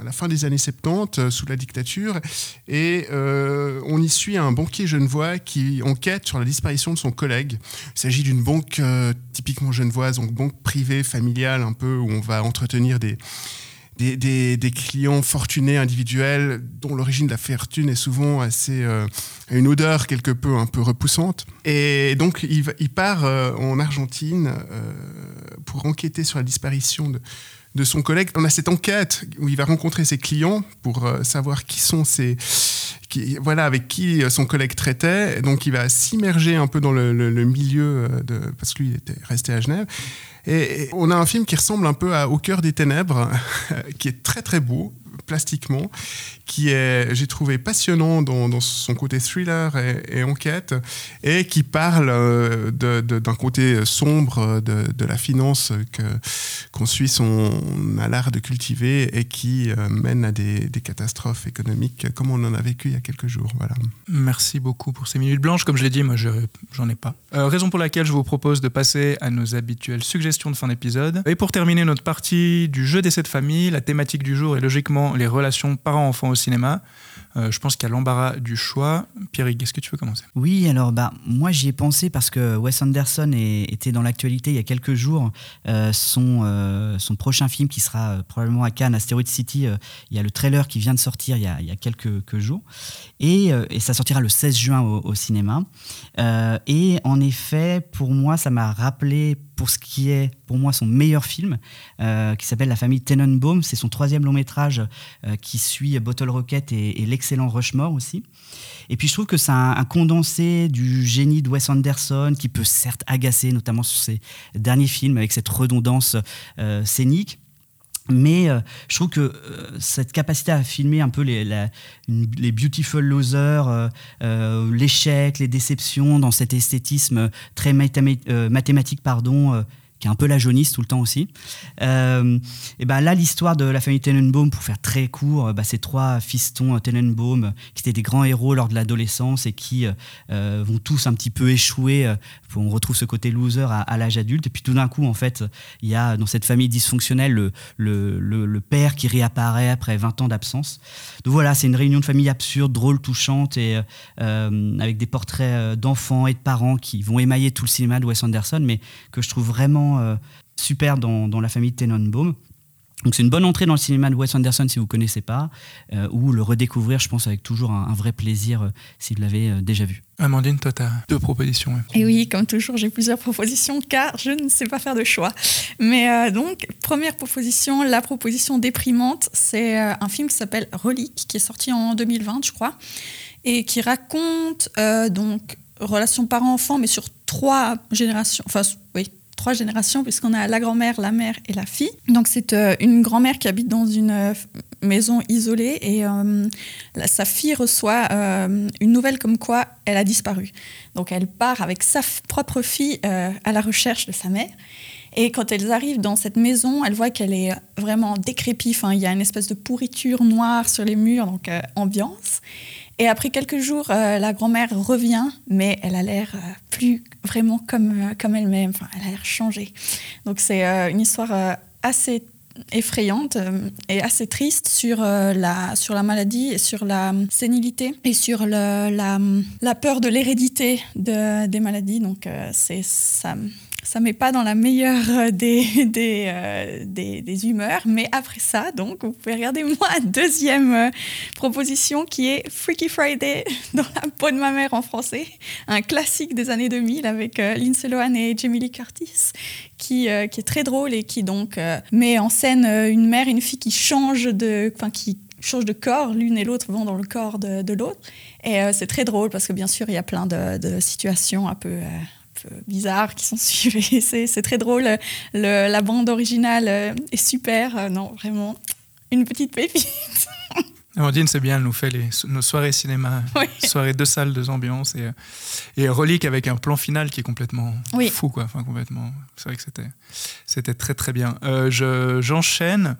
à la fin des années 70, euh, sous la dictature. Et euh, on y suit un banquier genevois qui enquête sur la disparition de son collègue. Il s'agit d'une banque typiquement genevoise, donc banque privée, familiale, un peu, où on va entretenir des, des, clients fortunés individuels dont l'origine de la fortune est souvent assez euh, une odeur quelque peu un peu repoussante et donc il, part euh, en Argentine euh, pour enquêter sur la disparition de, son collègue. On a cette enquête où il va rencontrer ses clients pour euh, savoir qui sont ces voilà avec qui son collègue traitait. Donc il va s'immerger un peu dans le, le- le milieu de parce que lui il était resté à Genève. Et, on a un film qui ressemble un peu à Au cœur des ténèbres, qui est très très beau plastiquement, qui est, j'ai trouvé passionnant dans, son côté thriller et, enquête, et qui parle euh, de- d'un côté sombre de, de la finance que, qu'en Suisse on a l'art de cultiver et qui euh, mène à des, des catastrophes économiques comme on en a vécu il y a quelques jours. Voilà. Merci beaucoup pour ces minutes blanches. Comme je l'ai dit, moi, je j'en ai pas. Euh, raison pour laquelle je vous propose de passer à nos habituelles suggestions de fin d'épisode. Et pour terminer notre partie du jeu d'essai de famille, la thématique du jour est logiquement les relations parents-enfants au cinéma. Euh, je pense qu'il y a l'embarras du choix. Pierre, est-ce que tu veux commencer? Oui, alors bah, moi j'y ai pensé parce que Wes Anderson était dans l'actualité il y a quelques jours. Euh, son, euh, son prochain film qui sera probablement à Cannes, Asteroid City, il y a le trailer qui vient de sortir il y a, il y a quelques, jours. Et, et ça sortira le 16 juin au, au cinéma. Et en effet, pour moi, ça m'a rappelé pour ce qui est pour moi son meilleur film, euh, qui s'appelle La famille Tenenbaum. C'est son troisième long métrage euh, qui suit Bottle Rocket et, l'excellent Rushmore aussi. Et puis je trouve que c'est un, un condensé du génie de Wes Anderson qui peut certes agacer, notamment sur ses derniers films avec cette redondance euh, scénique. Mais euh, je trouve que euh, cette capacité à filmer un peu les, les beautiful losers, euh, l'échec, les déceptions dans cet esthétisme très mathéma- mathématique, pardon, qui est un peu la jaunisse tout le temps aussi. Euh, et ben là, l'histoire de la famille Tenenbaum, pour faire très court, euh, bah, ces trois fistons euh, Tenenbaum qui étaient des grands héros lors de l'adolescence et qui vont tous un petit peu échouer. on retrouve ce côté loser à, l'âge adulte. Et puis tout d'un coup, en fait, il y a dans cette famille dysfonctionnelle le, père qui réapparaît après 20 ans d'absence. Donc voilà, c'est une réunion de famille absurde, drôle, touchante et avec des portraits d'enfants et de parents qui vont émailler tout le cinéma de Wes Anderson, mais que je trouve vraiment euh, super dans, dans la famille Tenenbaum. Donc c'est une bonne entrée dans le cinéma de Wes Anderson si vous ne connaissez pas, euh, ou le redécouvrir, je pense, avec toujours un, un vrai plaisir euh, si vous l'avez euh, déjà vu. Amandine, toi, tu as deux propositions. ouais. Et oui, comme toujours, j'ai plusieurs propositions car je ne sais pas faire de choix. Mais euh, donc, première proposition, la proposition déprimante, c'est euh, un film qui s'appelle Relique, qui est sorti en 2020, je crois, et qui raconte euh, donc relations parents-enfants, mais sur trois générations. Enfin, oui. Trois générations, puisqu'on a la grand-mère, la mère et la fille. Donc, c'est euh, une grand-mère qui habite dans une euh, maison isolée et euh, sa fille reçoit une nouvelle comme quoi elle a disparu. Donc elle part avec sa propre fille à la recherche de sa mère. Et quand elles arrivent dans cette maison, elle voit qu'elle est vraiment décrépite. Enfin, il y a une espèce de pourriture noire sur les murs, donc ambiance. Et après quelques jours, euh, la grand-mère revient, mais elle a l'air euh, plus vraiment comme, euh, comme elle-même. Enfin, elle a l'air changée. Donc c'est une histoire assez effrayante et assez triste sur, la, sur la maladie et sur la sénilité et sur le- la, la peur de l'hérédité de, des maladies. Donc c'est ça, ça met pas dans la meilleure euh, des, euh, des, des, humeurs. Mais après ça, donc, vous pouvez regarder moi deuxième euh, proposition qui est Freaky Friday dans la peau de ma mère en français, un classique des années 2000 avec Lindsay Lohan et Jamie Lee Curtis, qui, qui est très drôle et qui donc met en scène une mère et une fille qui changent de, enfin qui changent de corps, l'une et l'autre vont dans le corps de, de l'autre. Et c'est très drôle parce que bien sûr, il y a plein de, de situations un peu bizarres qui sont suivis. C'est très drôle. Le, la bande originale euh, est super. Euh, non, vraiment, une petite pépite. Amandine, c'est bien, elle nous fait les, nos soirées cinéma, soirées de salles, deux ambiances et, et Relique avec un plan final qui est complètement fou, quoi. Enfin, complètement. C'est vrai que c'était, c'était très très bien. Euh, je, j'enchaîne.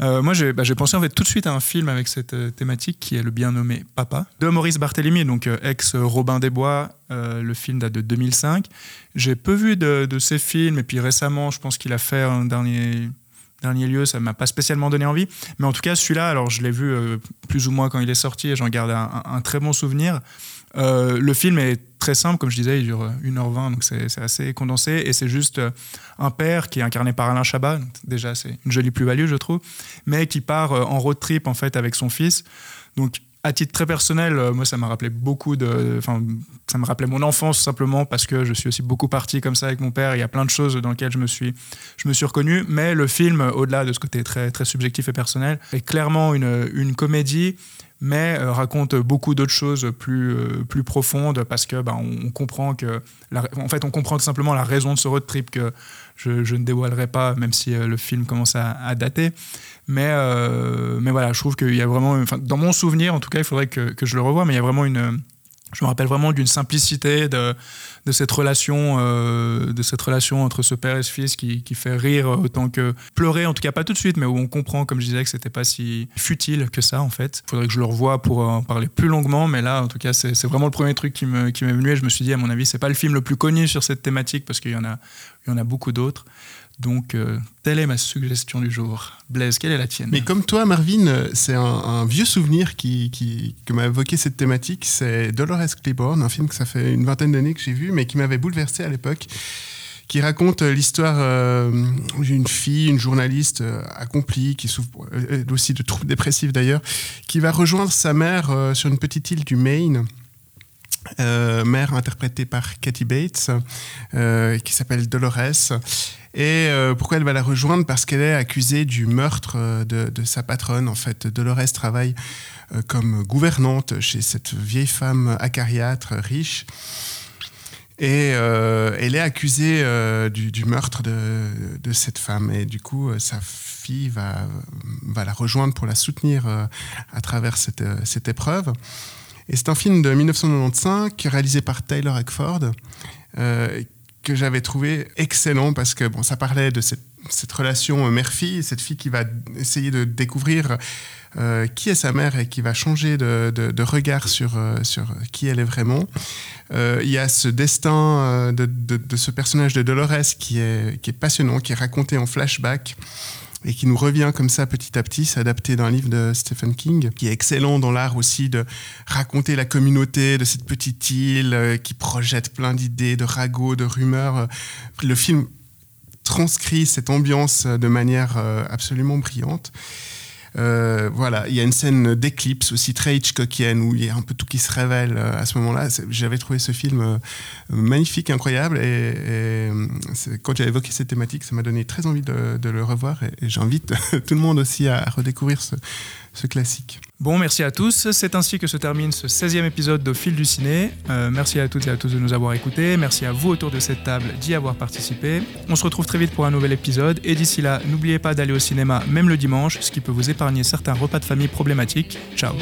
Euh, moi, bah, j'ai pensé en fait tout de suite à un film avec cette euh, thématique qui est le bien nommé Papa de Maurice Barthélémy, donc euh, ex Robin des Bois. le film date de 2005. J'ai peu vu de, de, ces films et puis récemment, je pense qu'il a fait un dernier dernier lieu, ça m'a pas spécialement donné envie. Mais en tout cas, celui-là, alors je l'ai vu plus ou moins quand il est sorti et j'en garde un, très bon souvenir. Euh, le film est très simple, comme je disais, il dure 1h20, donc c'est assez condensé. Et c'est juste euh, un père qui est incarné par Alain Chabat, déjà c'est une jolie plus-value, je trouve, mais qui part euh, en road trip en fait avec son fils. Donc à titre très personnel, moi, ça m'a rappelé beaucoup de. Enfin, ça me rappelait mon enfance simplement parce que je suis aussi beaucoup parti comme ça avec mon père. Il y a plein de choses dans lesquelles je me suis, je me suis reconnu. Mais le film, au-delà de ce côté très, très subjectif et personnel, est clairement une, une comédie mais euh, raconte beaucoup d'autres choses plus, euh, plus profondes parce que bah, on, comprend que en fait on comprend tout simplement la raison de ce road trip que je, ne dévoilerai pas même si euh, le film commence à dater mais mais voilà je trouve qu'il y a vraiment dans mon souvenir en tout cas il faudrait que, que je le revoie mais il y a vraiment une je me rappelle vraiment d'une simplicité de, de cette relation euh, de cette relation entre ce père et ce fils qui, qui, fait rire autant que pleurer en tout cas pas tout de suite mais où on comprend comme je disais que c'était pas si futile que ça en fait. Il faudrait que je le revoie pour en parler plus longuement mais là en tout cas c'est vraiment le premier truc qui m'est qui venu et je me suis dit à mon avis c'est pas le film le plus connu sur cette thématique parce qu'il y en a il y en a beaucoup d'autres donc, euh, telle est ma suggestion du jour. Blaise, quelle est la tienne Mais comme toi, Marvin, euh, c'est un, vieux souvenir qui, qui, m'a évoqué cette thématique. C'est Dolores Claiborne, un film que ça fait une vingtaine d'années que j'ai vu, mais qui m'avait bouleversé à l'époque qui raconte euh, l'histoire d'une fille, une journaliste accomplie, qui souffre aussi de troubles dépressifs d'ailleurs, qui va rejoindre sa mère sur une petite île du Maine. Mère interprétée par Kathy Bates, qui s'appelle Dolores. Et euh, pourquoi elle va la rejoindre? Parce qu'elle est accusée du meurtre euh, de, sa patronne. En fait, Dolores travaille euh, comme gouvernante chez cette vieille femme acariâtre riche. Et elle est accusée du, meurtre de, cette femme. Et du coup, sa fille va, la rejoindre pour la soutenir à travers cette épreuve. Et c'est un film de 1995 réalisé par Taylor Eckford que j'avais trouvé excellent parce que bon, ça parlait de cette, relation mère-fille, cette fille qui va essayer de découvrir euh, qui est sa mère et qui va changer de, regard sur, euh, sur qui elle est vraiment. Euh, il y a ce destin de, ce personnage de Dolores qui est passionnant, qui est raconté en flashback et qui nous revient comme ça petit à petit, s'adapter d'un livre de Stephen King, qui est excellent dans l'art aussi de raconter la communauté de cette petite île, euh, qui projette plein d'idées, de ragots, de rumeurs. Le film transcrit cette ambiance de manière euh, absolument brillante. Euh, voilà, il y a une scène d'éclipse aussi très Hitchcockienne où il y a un peu tout qui se révèle euh, à ce moment-là. J'avais trouvé ce film euh, magnifique, incroyable, et, quand j'ai évoqué cette thématique, ça m'a donné très envie de, le revoir, et, j'invite tout le monde aussi à redécouvrir ce, ce classique. Bon, merci à tous. C'est ainsi que se termine ce 16e épisode de Fil du Ciné. Euh, merci à toutes et à tous de nous avoir écoutés. Merci à vous autour de cette table d'y avoir participé. On se retrouve très vite pour un nouvel épisode. Et d'ici là, n'oubliez pas d'aller au cinéma, même le dimanche, ce qui peut vous épargner certains repas de famille problématiques. Ciao